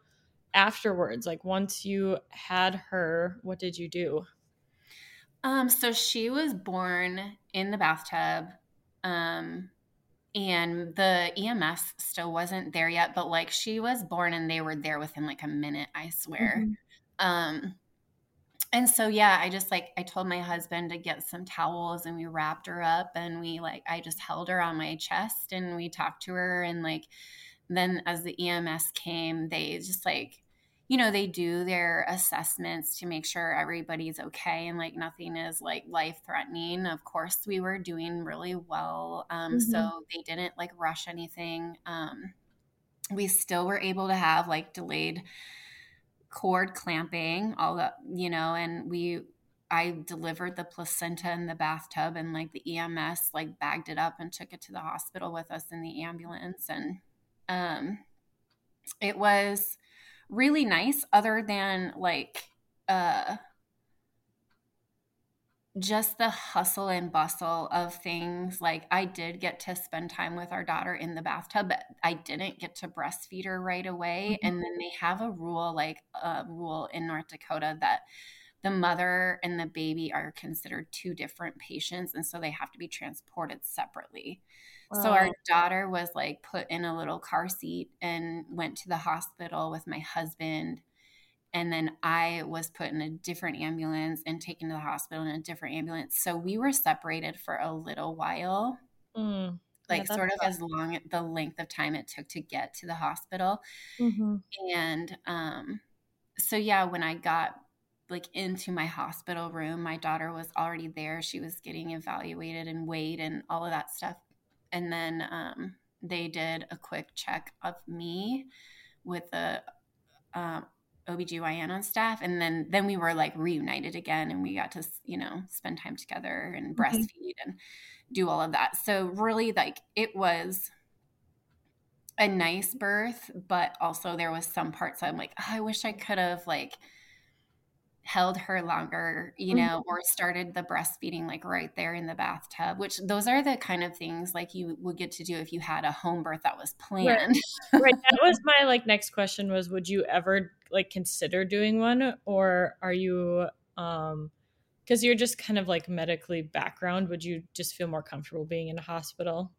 afterwards? Like once you had her, what did you do? Um so she was born in the bathtub. Um and the EMS still wasn't there yet, but like she was born and they were there within like a minute, I swear. Mm-hmm. Um and so yeah, I just like I told my husband to get some towels and we wrapped her up and we like I just held her on my chest and we talked to her and like then as the EMS came, they just like you know, they do their assessments to make sure everybody's okay and like nothing is like life threatening. Of course, we were doing really well. Um, mm-hmm. So they didn't like rush anything. Um, we still were able to have like delayed cord clamping, all that, you know, and we, I delivered the placenta in the bathtub and like the EMS like bagged it up and took it to the hospital with us in the ambulance. And um, it was, really nice other than like uh just the hustle and bustle of things. Like i did get to spend time with our daughter in the bathtub but i didn't get to breastfeed her right away. Mm-hmm. and then they have a rule like a rule in north dakota that the mother and the baby are considered two different patients and so they have to be transported separately so our daughter was like put in a little car seat and went to the hospital with my husband. And then I was put in a different ambulance and taken to the hospital in a different ambulance. So we were separated for a little while. Mm, like yeah, sort of as long the length of time it took to get to the hospital. Mm-hmm. And um so yeah, when I got like into my hospital room, my daughter was already there. She was getting evaluated and weighed and all of that stuff and then um, they did a quick check of me with the uh, OBGYN on staff. And then, then we were like reunited again and we got to, you know, spend time together and mm-hmm. breastfeed mm-hmm. and do all of that. So really like it was a nice birth, but also there was some parts I'm like, oh, I wish I could have like – held her longer, you mm-hmm. know, mm-hmm. or started the breastfeeding like right there in the bathtub, which those are the kind of things like you would get to do if you had a home birth that was planned. Right. right. That was <laughs> my like next question was would you ever like consider doing one or are you um because you're just kind of like medically background, would you just feel more comfortable being in a hospital?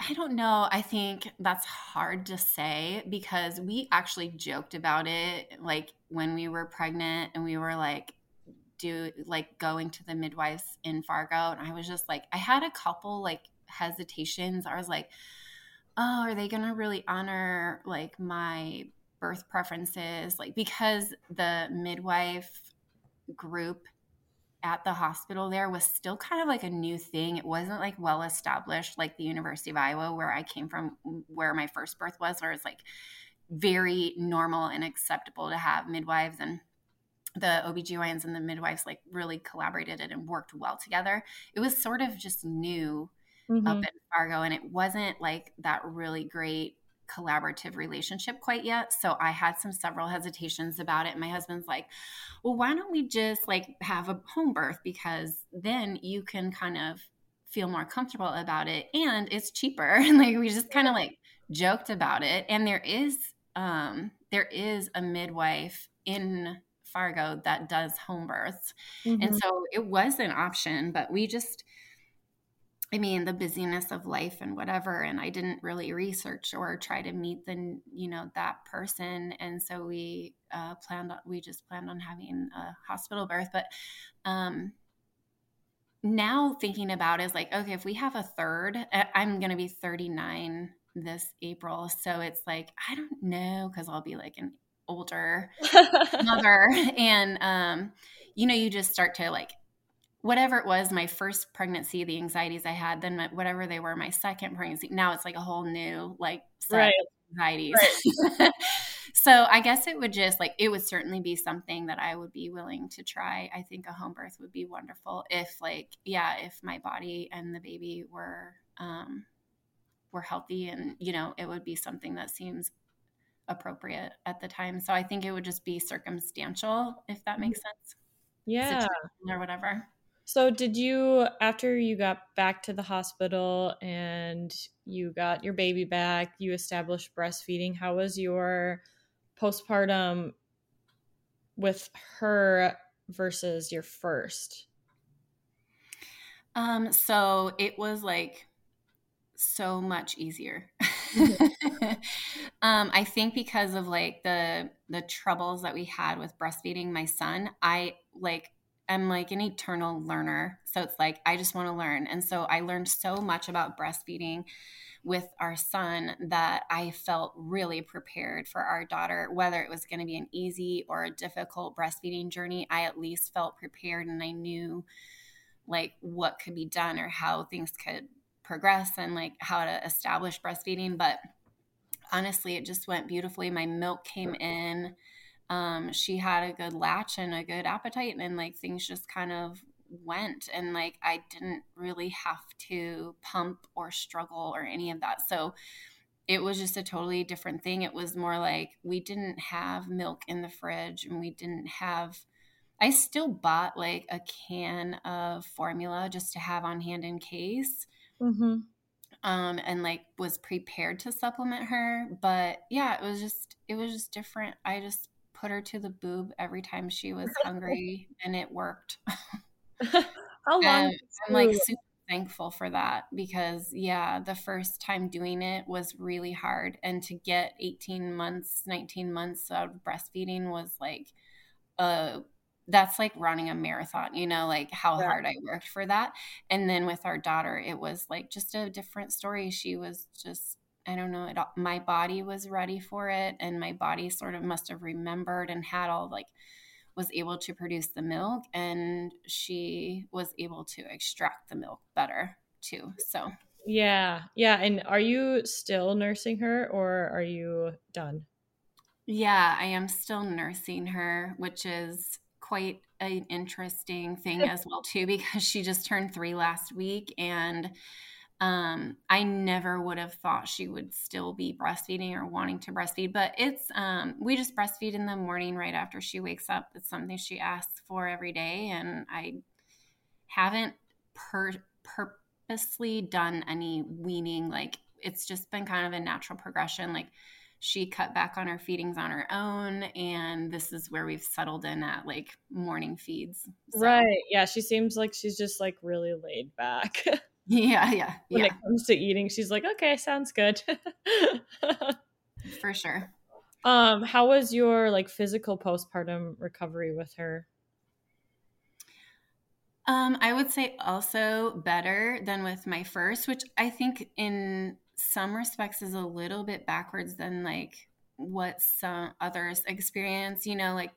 I don't know. I think that's hard to say because we actually joked about it like when we were pregnant and we were like do like going to the midwives in Fargo and I was just like I had a couple like hesitations. I was like, "Oh, are they going to really honor like my birth preferences?" Like because the midwife group at the hospital there was still kind of like a new thing. It wasn't like well established like the University of Iowa where I came from where my first birth was where it's like very normal and acceptable to have midwives and the OBGYNs and the midwives like really collaborated and worked well together. It was sort of just new mm-hmm. up in Fargo and it wasn't like that really great collaborative relationship quite yet. So I had some several hesitations about it. My husband's like, well, why don't we just like have a home birth? Because then you can kind of feel more comfortable about it and it's cheaper. <laughs> And like we just kind of like joked about it. And there is um there is a midwife in Fargo that does home births. Mm-hmm. And so it was an option, but we just, I mean, the busyness of life and whatever, and I didn't really research or try to meet the, you know, that person. And so we uh, planned, we just planned on having a hospital birth. But um, now thinking about is like, okay, if we have a third, I'm going to be 39 this April. So it's like, I don't know, because I'll be like an older <laughs> mother. And, um, you know, you just start to like, whatever it was, my first pregnancy, the anxieties I had, then my, whatever they were, my second pregnancy, now it's like a whole new like set right. of anxieties. Right. <laughs> so I guess it would just like, it would certainly be something that I would be willing to try. I think a home birth would be wonderful if like, yeah, if my body and the baby were, um, were healthy and you know it would be something that seems appropriate at the time. So i think it would just be circumstantial if that makes mm-hmm. sense. Yeah. Or whatever. So did you after you got back to the hospital and you got your baby back you established breastfeeding how was your postpartum with her versus your first? Um so it was like so much easier. Mm-hmm. <laughs> um, I think because of like the the troubles that we had with breastfeeding my son, I like am like an eternal learner. So it's like I just want to learn. And so I learned so much about breastfeeding with our son that I felt really prepared for our daughter, whether it was going to be an easy or a difficult breastfeeding journey. I at least felt prepared and I knew like what could be done or how things could progress and like how to establish breastfeeding. But honestly, it just went beautifully. My milk came in. Um, she had a good latch and a good appetite, and like things just kind of went. And like I didn't really have to pump or struggle or any of that. So it was just a totally different thing. It was more like we didn't have milk in the fridge and we didn't have. I still bought like a can of formula just to have on hand in case mm-hmm. um, and like was prepared to supplement her. But yeah, it was just it was just different. I just put her to the boob every time she was hungry, <laughs> and it worked. <laughs> How long? I'm like super thankful for that because yeah, the first time doing it was really hard, and to get 18 months, 19 months of breastfeeding was like a that's like running a marathon, you know, like how yeah. hard I worked for that. And then with our daughter, it was like just a different story. She was just, I don't know, it, my body was ready for it. And my body sort of must have remembered and had all like, was able to produce the milk. And she was able to extract the milk better too. So, yeah. Yeah. And are you still nursing her or are you done? Yeah, I am still nursing her, which is quite an interesting thing as well too because she just turned 3 last week and um, I never would have thought she would still be breastfeeding or wanting to breastfeed, but it's um, we just breastfeed in the morning right after she wakes up. It's something she asks for every day, and I haven't per- purposely done any weaning. Like it's just been kind of a natural progression. Like she cut back on her feedings on her own and this is where we've settled in at like morning feeds so. right yeah she seems like she's just like really laid back <laughs> yeah yeah when yeah. it comes to eating she's like okay sounds good <laughs> for sure um how was your like physical postpartum recovery with her um, I would say also better than with my first, which I think in some respects is a little bit backwards than like what some others experience you know like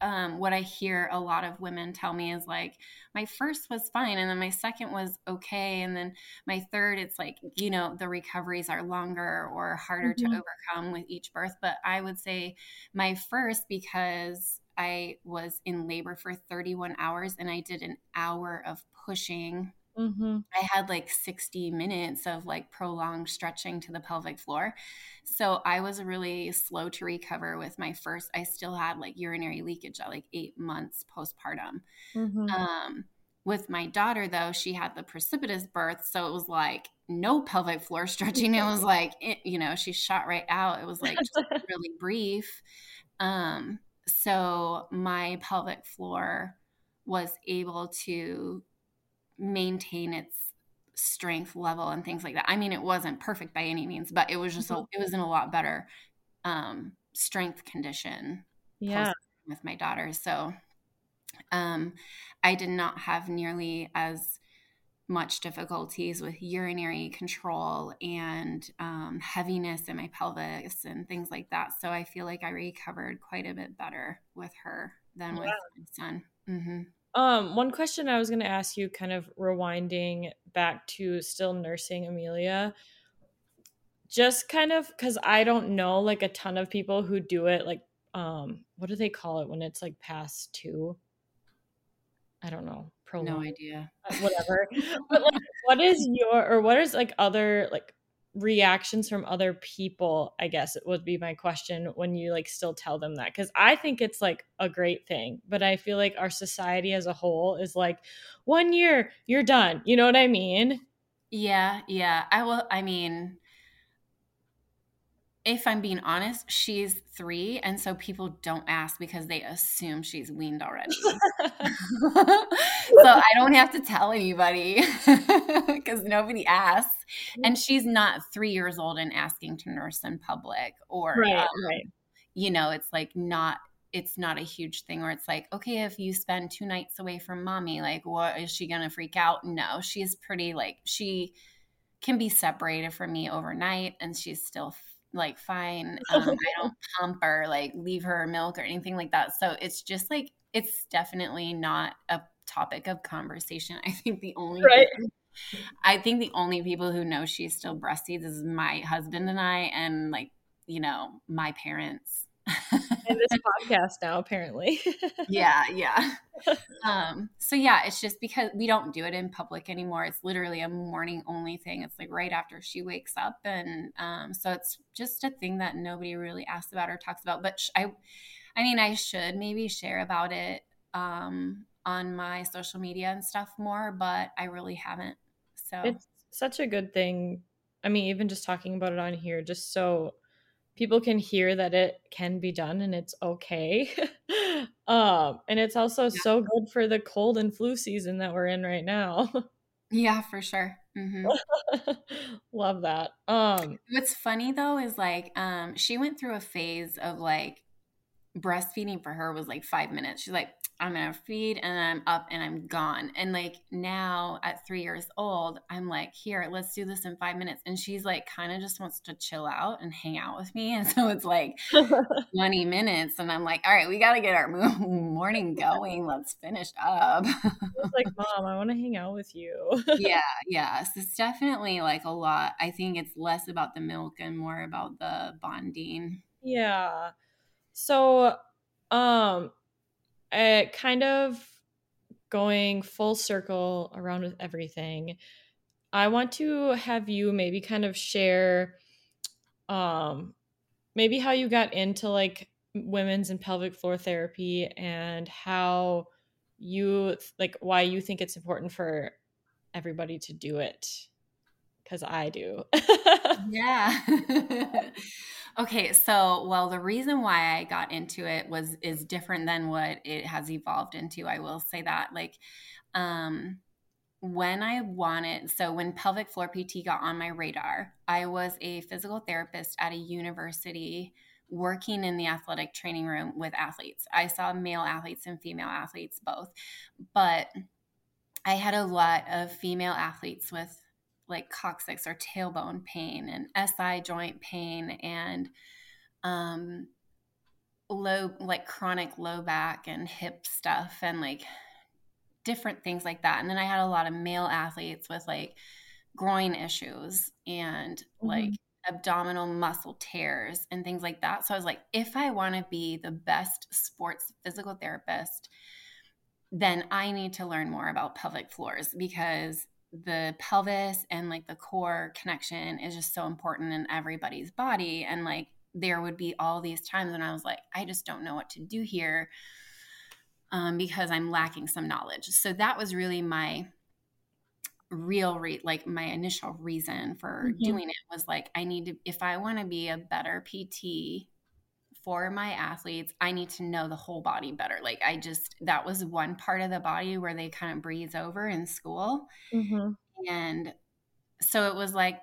um, what I hear a lot of women tell me is like, my first was fine, and then my second was okay, and then my third, it's like, you know, the recoveries are longer or harder mm-hmm. to overcome with each birth. But I would say my first, because I was in labor for 31 hours and I did an hour of pushing Mm-hmm. I had like 60 minutes of like prolonged stretching to the pelvic floor. So I was really slow to recover with my first. I still had like urinary leakage at like eight months postpartum. Mm-hmm. Um, with my daughter, though, she had the precipitous birth. So it was like no pelvic floor <laughs> stretching. It was like, it, you know, she shot right out. It was like <laughs> really brief. Um, so my pelvic floor was able to maintain its strength level and things like that. I mean, it wasn't perfect by any means, but it was just mm-hmm. a, it was in a lot better um, strength condition. Yeah, with my daughter, so um, I did not have nearly as much difficulties with urinary control and um, heaviness in my pelvis and things like that. So I feel like I recovered quite a bit better with her than with my son. Mm-hmm. Um, one question I was going to ask you, kind of rewinding back to still nursing Amelia, just kind of because I don't know like a ton of people who do it. Like, um, what do they call it when it's like past two? I don't know. No idea. Uh, whatever. but like, what is your or what is like other like reactions from other people i guess it would be my question when you like still tell them that because i think it's like a great thing but i feel like our society as a whole is like one year you're done you know what i mean? Yeah yeah i will i mean if I'm being honest, she's three, and so people don't ask because they assume she's weaned already. <laughs> <laughs> so I don't have to tell anybody <laughs> because nobody asks. And she's not three years old and asking to nurse in public, or right, um, right. you know, it's like not. It's not a huge thing where it's like, okay, if you spend two nights away from mommy, like, what is she gonna freak out? No, she's pretty like she can be separated from me overnight, and she's still like fine. <laughs> Um, I don't pump or like leave her milk or anything like that. So it's just like it's definitely not a topic of conversation. <laughs> I think the only right. People, I think the only people who know she still breastfeeds is my husband and I, and like you know my parents in this podcast now apparently. <laughs> Yeah yeah. Um so yeah it's just because we don't do it in public anymore. It's literally a morning only thing. It's like right after she wakes up and um so it's just a thing that nobody really asks about or talks about but sh- i i mean i should maybe share about it um on my social media and stuff more but i really haven't so. It's such a good thing. I mean even just talking about it on here just so people can hear that it can be done and it's okay. <laughs> um, and it's also yeah. so good for the cold and flu season that we're in right now. yeah, for sure. Mm-hmm. <laughs> Love that. Um, what's funny though is like um, she went through a phase of like breastfeeding for her was like five minutes. She's like, I'm gonna feed and I'm up and I'm gone. And like now at three years old, I'm like, here, let's do this in five minutes. And she's like, kind of just wants to chill out and hang out with me. <laughs> And so it's like <laughs> 20 minutes. And I'm like, all right, we got to get our morning going. Let's finish up. <laughs> it's like, mom, I want to hang out with you. yeah. Yeah. So it's definitely like a lot. I think it's less about the milk and more about the bonding. Yeah. So, um, it kind of going full circle around with everything. I want to have you maybe kind of share um maybe how you got into like women's and pelvic floor therapy and how you like why you think it's important for everybody to do it cuz I do. <laughs> yeah. <laughs> Okay, so well, the reason why I got into it was is different than what it has evolved into. I will say that, like, um, when I wanted, so when pelvic floor PT got on my radar, I was a physical therapist at a university working in the athletic training room with athletes. I saw male athletes and female athletes both, but I had a lot of female athletes with like coccyx or tailbone pain and SI joint pain and um, low, like chronic low back and hip stuff and like different things like that. And then I had a lot of male athletes with like groin issues and mm-hmm. like abdominal muscle tears and things like that. So I was like, if I want to be the best sports physical therapist, then I need to learn more about pelvic floors because the pelvis and like the core connection is just so important in everybody's body and like there would be all these times when i was like i just don't know what to do here um, because i'm lacking some knowledge so that was really my real re- like my initial reason for mm-hmm. doing it was like i need to if i want to be a better pt for my athletes, I need to know the whole body better. Like I just that was one part of the body where they kind of breeze over in school. Mm-hmm. And so it was like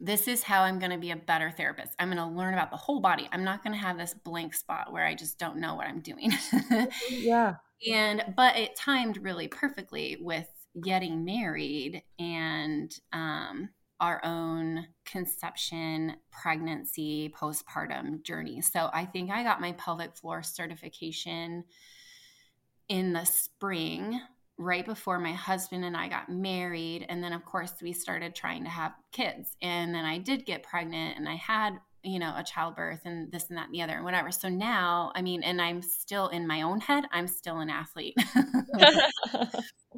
this is how I'm going to be a better therapist. I'm going to learn about the whole body. I'm not going to have this blank spot where I just don't know what I'm doing. <laughs> yeah. And but it timed really perfectly with getting married and um our own conception, pregnancy, postpartum journey. So I think I got my pelvic floor certification in the spring, right before my husband and I got married. And then, of course, we started trying to have kids. And then I did get pregnant and I had, you know, a childbirth and this and that and the other and whatever. So now, I mean, and I'm still in my own head, I'm still an athlete. <laughs> <laughs>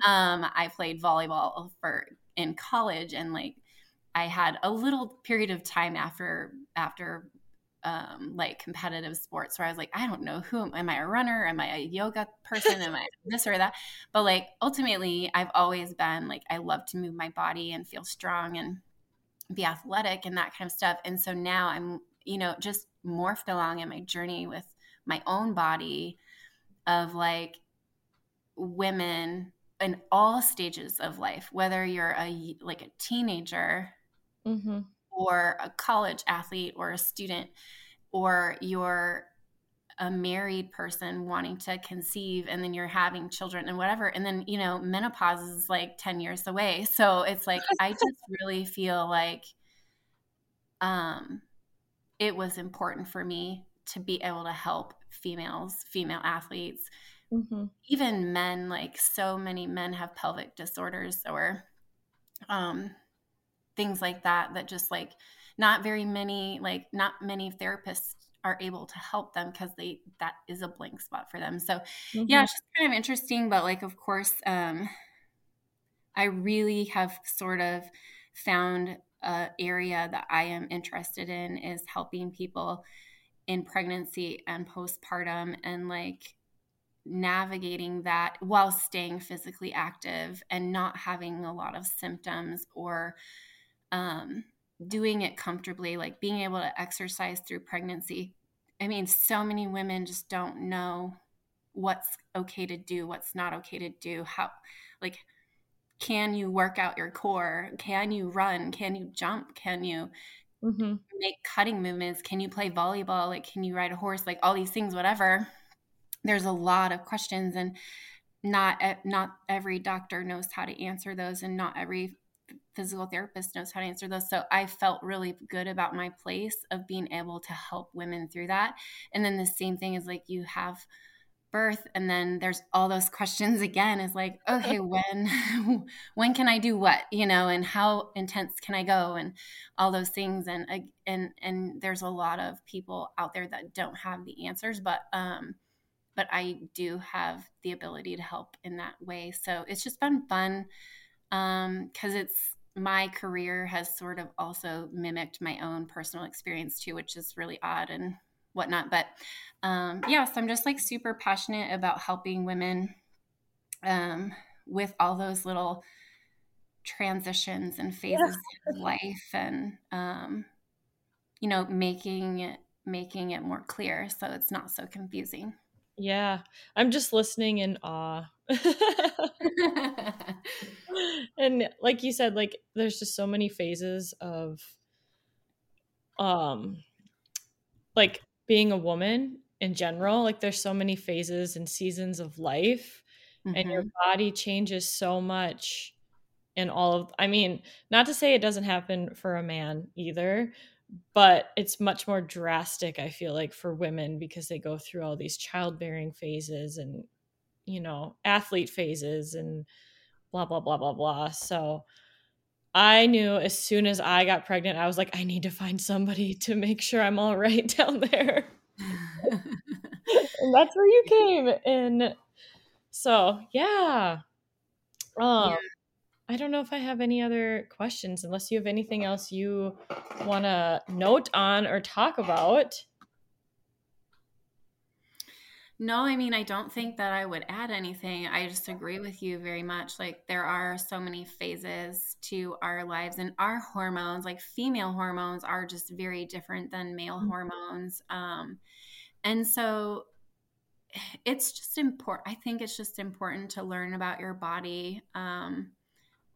um, I played volleyball for in college and like I had a little period of time after after um, like competitive sports where I was like, I don't know who am, am I a runner? Am I a yoga person? am I <laughs> this or that? But like ultimately, I've always been like I love to move my body and feel strong and be athletic and that kind of stuff. And so now I'm you know just morphed along in my journey with my own body of like women in all stages of life whether you're a like a teenager mm-hmm. or a college athlete or a student or you're a married person wanting to conceive and then you're having children and whatever and then you know menopause is like 10 years away <laughs> so it's like i just really feel like um it was important for me to be able to help females female athletes mm-hmm. even men like so many men have pelvic disorders or um things like that that just like not very many like not many therapists are able to help them because they that is a blank spot for them so mm-hmm. yeah it's just kind of interesting but like of course um i really have sort of found a area that i am interested in is helping people in pregnancy and postpartum and like navigating that while staying physically active and not having a lot of symptoms or um, doing it comfortably, like being able to exercise through pregnancy. I mean, so many women just don't know what's okay to do, what's not okay to do, how, like, can you work out your core? Can you run? Can you jump? Can you mm-hmm. make cutting movements? Can you play volleyball? Like, can you ride a horse? Like, all these things, whatever. There's a lot of questions, and not not every doctor knows how to answer those, and not every physical therapist knows how to answer those. So I felt really good about my place of being able to help women through that. And then the same thing is like you have birth and then there's all those <laughs> questions again is like okay <laughs> when when can i do what you know and how intense can i go and all those things and and and there's a lot of people out there that don't have the answers but um but i do have the ability to help in that way so it's just been fun um because it's my career has sort of also mimicked my own personal experience too, which is really odd and whatnot. But um, yeah, so I'm just like super passionate about helping women um, with all those little transitions and phases yeah. of life and um, you know making it making it more clear so it's not so confusing yeah i'm just listening in awe <laughs> and like you said like there's just so many phases of um like being a woman in general like there's so many phases and seasons of life mm-hmm. and your mm-hmm. body changes so much in all of i mean not to say it doesn't happen for a man either but it's much more drastic i feel like for women because they go through all these childbearing phases and you know athlete phases and blah blah blah blah blah. So i knew as soon as i got pregnant i was like i need to find somebody <laughs> to make sure i'm all right <laughs> down there. And that's where you <laughs> came and so yeah. Um yeah. I don't know if i have any other questions unless you have anything else you want to note on or talk about No, I mean, I don't think that I would add anything. I just agree with you very much. Like, there are so many phases to our lives, and our hormones, like female hormones, are just very different than male mm-hmm. hormones. Um, and so, it's just important. I think it's just important to learn about your body. Um,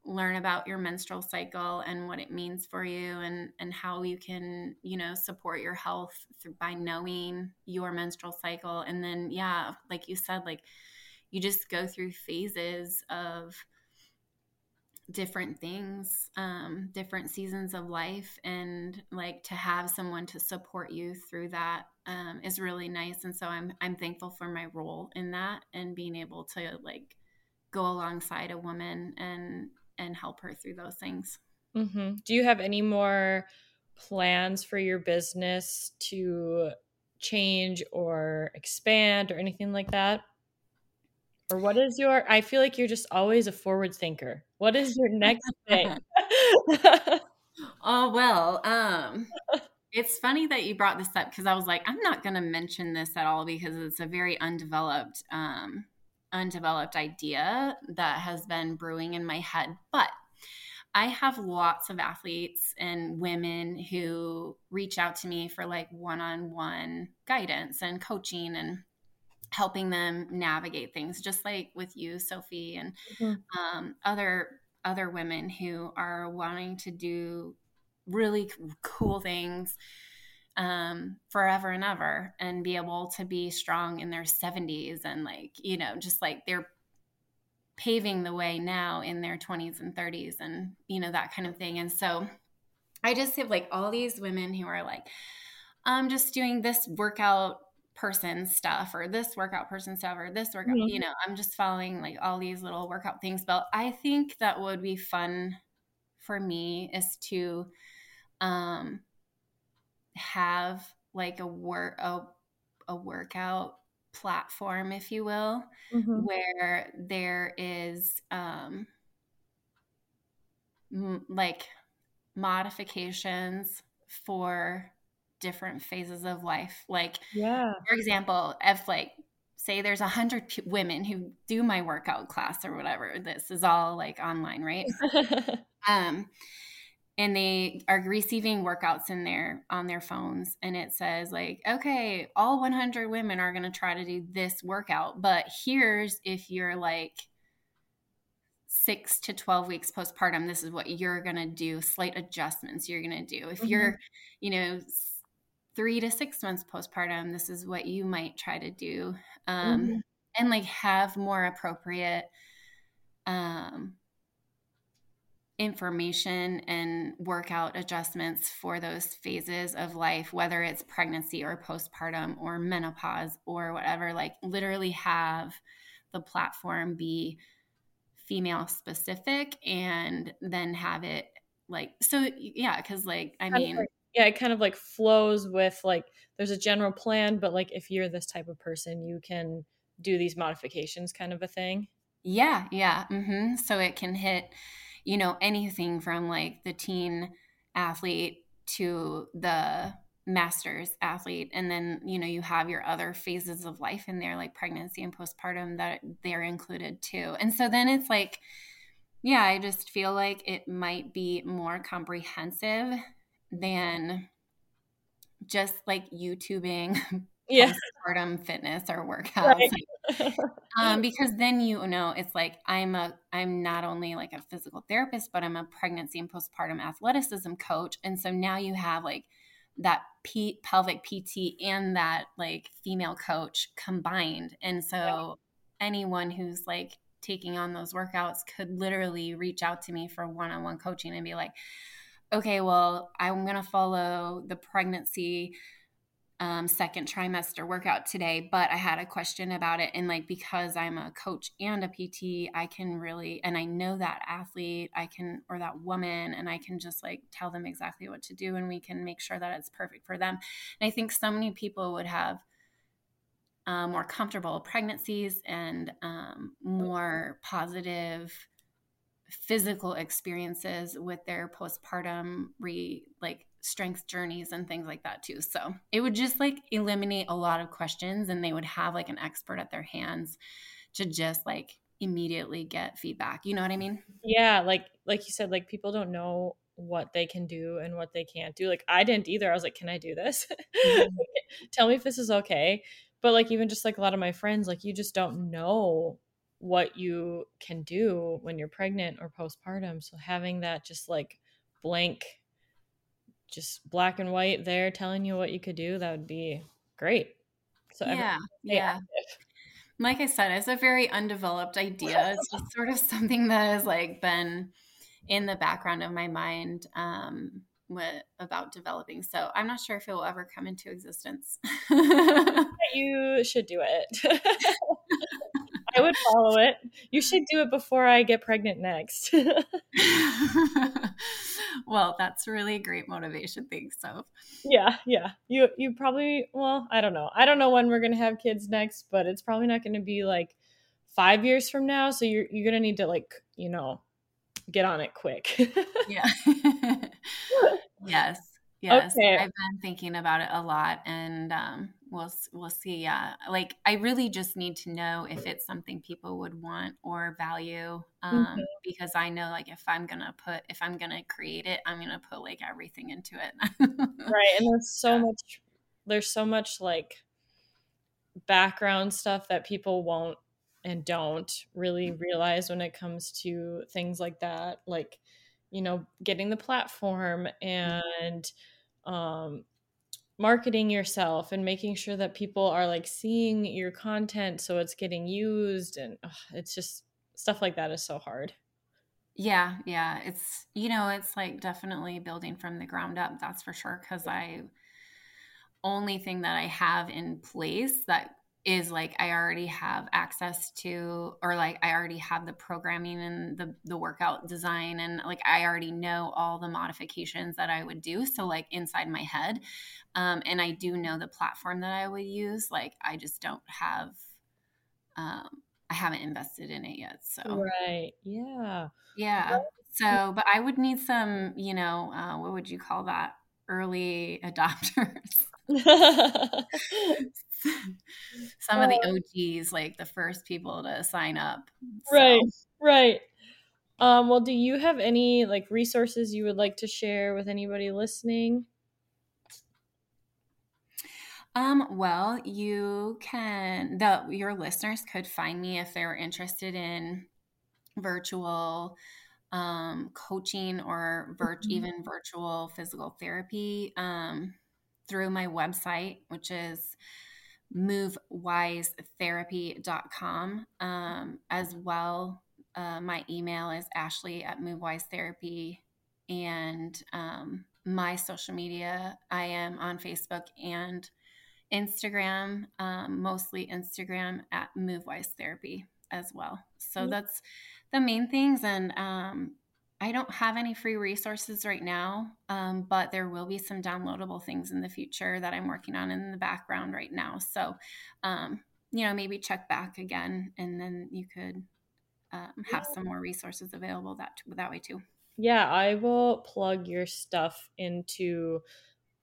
learn about your menstrual cycle and what it means for you and and how you can you know support your health through, by knowing your menstrual cycle. And then yeah like you said like you just go through phases of different things um different seasons of life. And like to have someone to support you through that um is really nice. And so i'm i'm thankful for my role in that and being able to like go alongside a woman and and help her through those things. Mm-hmm. Do you have any more plans for your business to change or expand or anything like that? Or what is your I feel like you're just always a forward thinker. What is your next thing? <laughs> <laughs> oh well, um it's funny that you brought this up because I was like, I'm not going to mention this at all because it's a very undeveloped um, undeveloped idea that has been brewing in my head. But I have lots of athletes and women who reach out to me for like one on one guidance and coaching and helping them navigate things, just like with you, Sophie, and mm-hmm. um, other other women who are wanting to do really cool things um, forever and ever and be able to be strong in their 70s and like you know just like they're paving the way now in their 20s and 30s and you know that kind of thing and so i just have like all these women who are like i'm just doing this workout person stuff or this workout person stuff or this workout mm-hmm. you know i'm just following like all these little workout things but i think that would be fun for me is to um have like a work a, a workout platform if you will mm-hmm. where there is um m- like modifications for different phases of life. Like yeah. for example if like say there's a hundred p- women who do my workout class or whatever this is all like online right? <laughs> Um and they are receiving workouts in there on their phones and it says like okay all 100 women are going to try to do this workout but here's if you're like 6 to 12 weeks postpartum this is what you're going to do slight adjustments you're going to do if mm-hmm. you're you know 3 to 6 months postpartum this is what you might try to do um mm-hmm. and like have more appropriate um information and workout adjustments for those phases of life, whether it's pregnancy or postpartum or menopause or whatever, like literally have the platform be female specific and then have it like, so yeah, because like, I mean, yeah, it kind of like flows with like, there's a general plan, but like if you're this type of person, you can do these modifications kind of a thing. Yeah, yeah. Mm-hmm. So it can hit you know, anything from like the teen athlete to the masters athlete and then you know you have your other phases of life in there like pregnancy and postpartum that they're included too. And so then it's like yeah i just feel like it might be more comprehensive than just like youtubing <laughs> yeah. postpartum fitness or workouts right. <laughs> um, because then you know it's like I'm a I'm not only like a physical therapist, but I'm a pregnancy and postpartum athleticism coach, and so now you have like that P- pelvic PT and that like female coach combined, and so yeah. anyone who's like taking on those workouts could literally reach out to me for one-on-one coaching and be like okay well i'm going to follow the pregnancy um, second trimester workout today, but I had a question about it. And like, because I'm a coach and a PT, I can really, and I know that athlete, I can, or that woman, and I can just like tell them exactly what to do and we can make sure that it's perfect for them. And I think so many people would have uh, more comfortable pregnancies and um, more positive physical experiences with their postpartum re like strength journeys and things like that too. So it would just like eliminate a lot of questions and they would have like an expert at their hands to just like immediately get feedback. You know what I mean? Yeah, like like you said like people don't know what they can do and what they can't do. Like I didn't either. I was like, "Can I do this? Mm-hmm. <laughs> Tell me if this is okay." But like even just like a lot of my friends like you just don't know what you can do when you're pregnant or postpartum. So having that just like blank just black and white there telling you what you could do, that would be great. So yeah, yeah. Active. Like I said, it's a very undeveloped idea. It's just sort of <laughs> something that has like been in the background of my mind um, about developing. So I'm not sure if it will ever come into existence. <laughs> you should do it. <laughs> I would follow it. You should do it before I get pregnant next. <laughs> well, that's really a great motivation. Thanks, so. Yeah, yeah. You you probably well, I don't know. I don't know when we're gonna have kids next, but it's probably not gonna be like five years from now. So you're you're gonna need to like, you know, get on it quick. <laughs> yeah. <laughs> yes. Yes. Okay. I've been thinking about it a lot and um we'll we'll see. Yeah, like I really just need to know if it's something people would want or value, um, mm-hmm. because I know like if I'm gonna put if I'm gonna create it, I'm gonna put like everything into it. right, and there's <laughs> so yeah. much. There's so much like background stuff that people won't and don't really realize when it comes to things like that, like you know, getting the platform and um marketing yourself and making sure that people are like seeing your content so it's getting used and ugh, it's just stuff like that is so hard. Yeah yeah it's you know it's like definitely building from the ground up that's for sure because i only thing that i have in place that is like I already have access to or like I already have the programming and the the workout design and like I already know all the modifications that I would do so like inside my head. Um and I do know the platform that I would use like I just don't have um I haven't invested in it yet so. Right yeah. Yeah so but I would need some you know uh, what would you call that? Early <laughs> adopters <laughs> <laughs> <laughs> some of the uh, OGs, like the first people to sign up. So. Right, right. Um, well, do you have any like resources you would like to share with anybody listening? Um, well, you can the your listeners could find me if they're interested in virtual um, coaching or vir- mm-hmm. even virtual physical therapy um, through my website, which is movewisetherapy.com. Um, as well, uh, my email is ashley at movewisetherapy. And um, my social media, I am on Facebook and Instagram, um, mostly Instagram at movewisetherapy as well. So mm-hmm. that's the main things. And um, I don't have any free resources right now, um, but there will be some downloadable things in the future that I'm working on in the background right now. So, um, you know, maybe check back again, and then you could um, have some more resources available that that way too. Yeah, I will plug your stuff into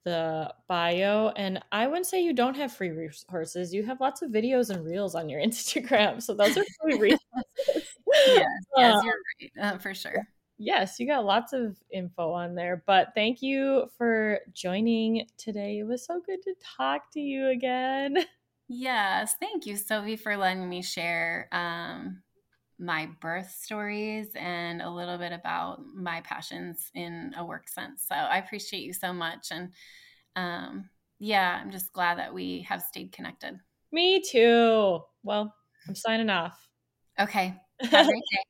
the bio, and I wouldn't say you don't have free resources. You have lots of videos and reels on your <laughs> Instagram, so those are free resources. <laughs> yes, yes, you're right, uh, for sure yes, you got lots of info on there. But thank you for joining today. It was so good to talk to you again. <laughs> Yes, thank you, Sophie, for letting me share um, my birth stories and a little bit about my passions in a work sense. So I appreciate you so much. And um, yeah, I'm just glad that we have stayed connected. Me too. Well, I'm signing off. Okay. Have a great <laughs> day.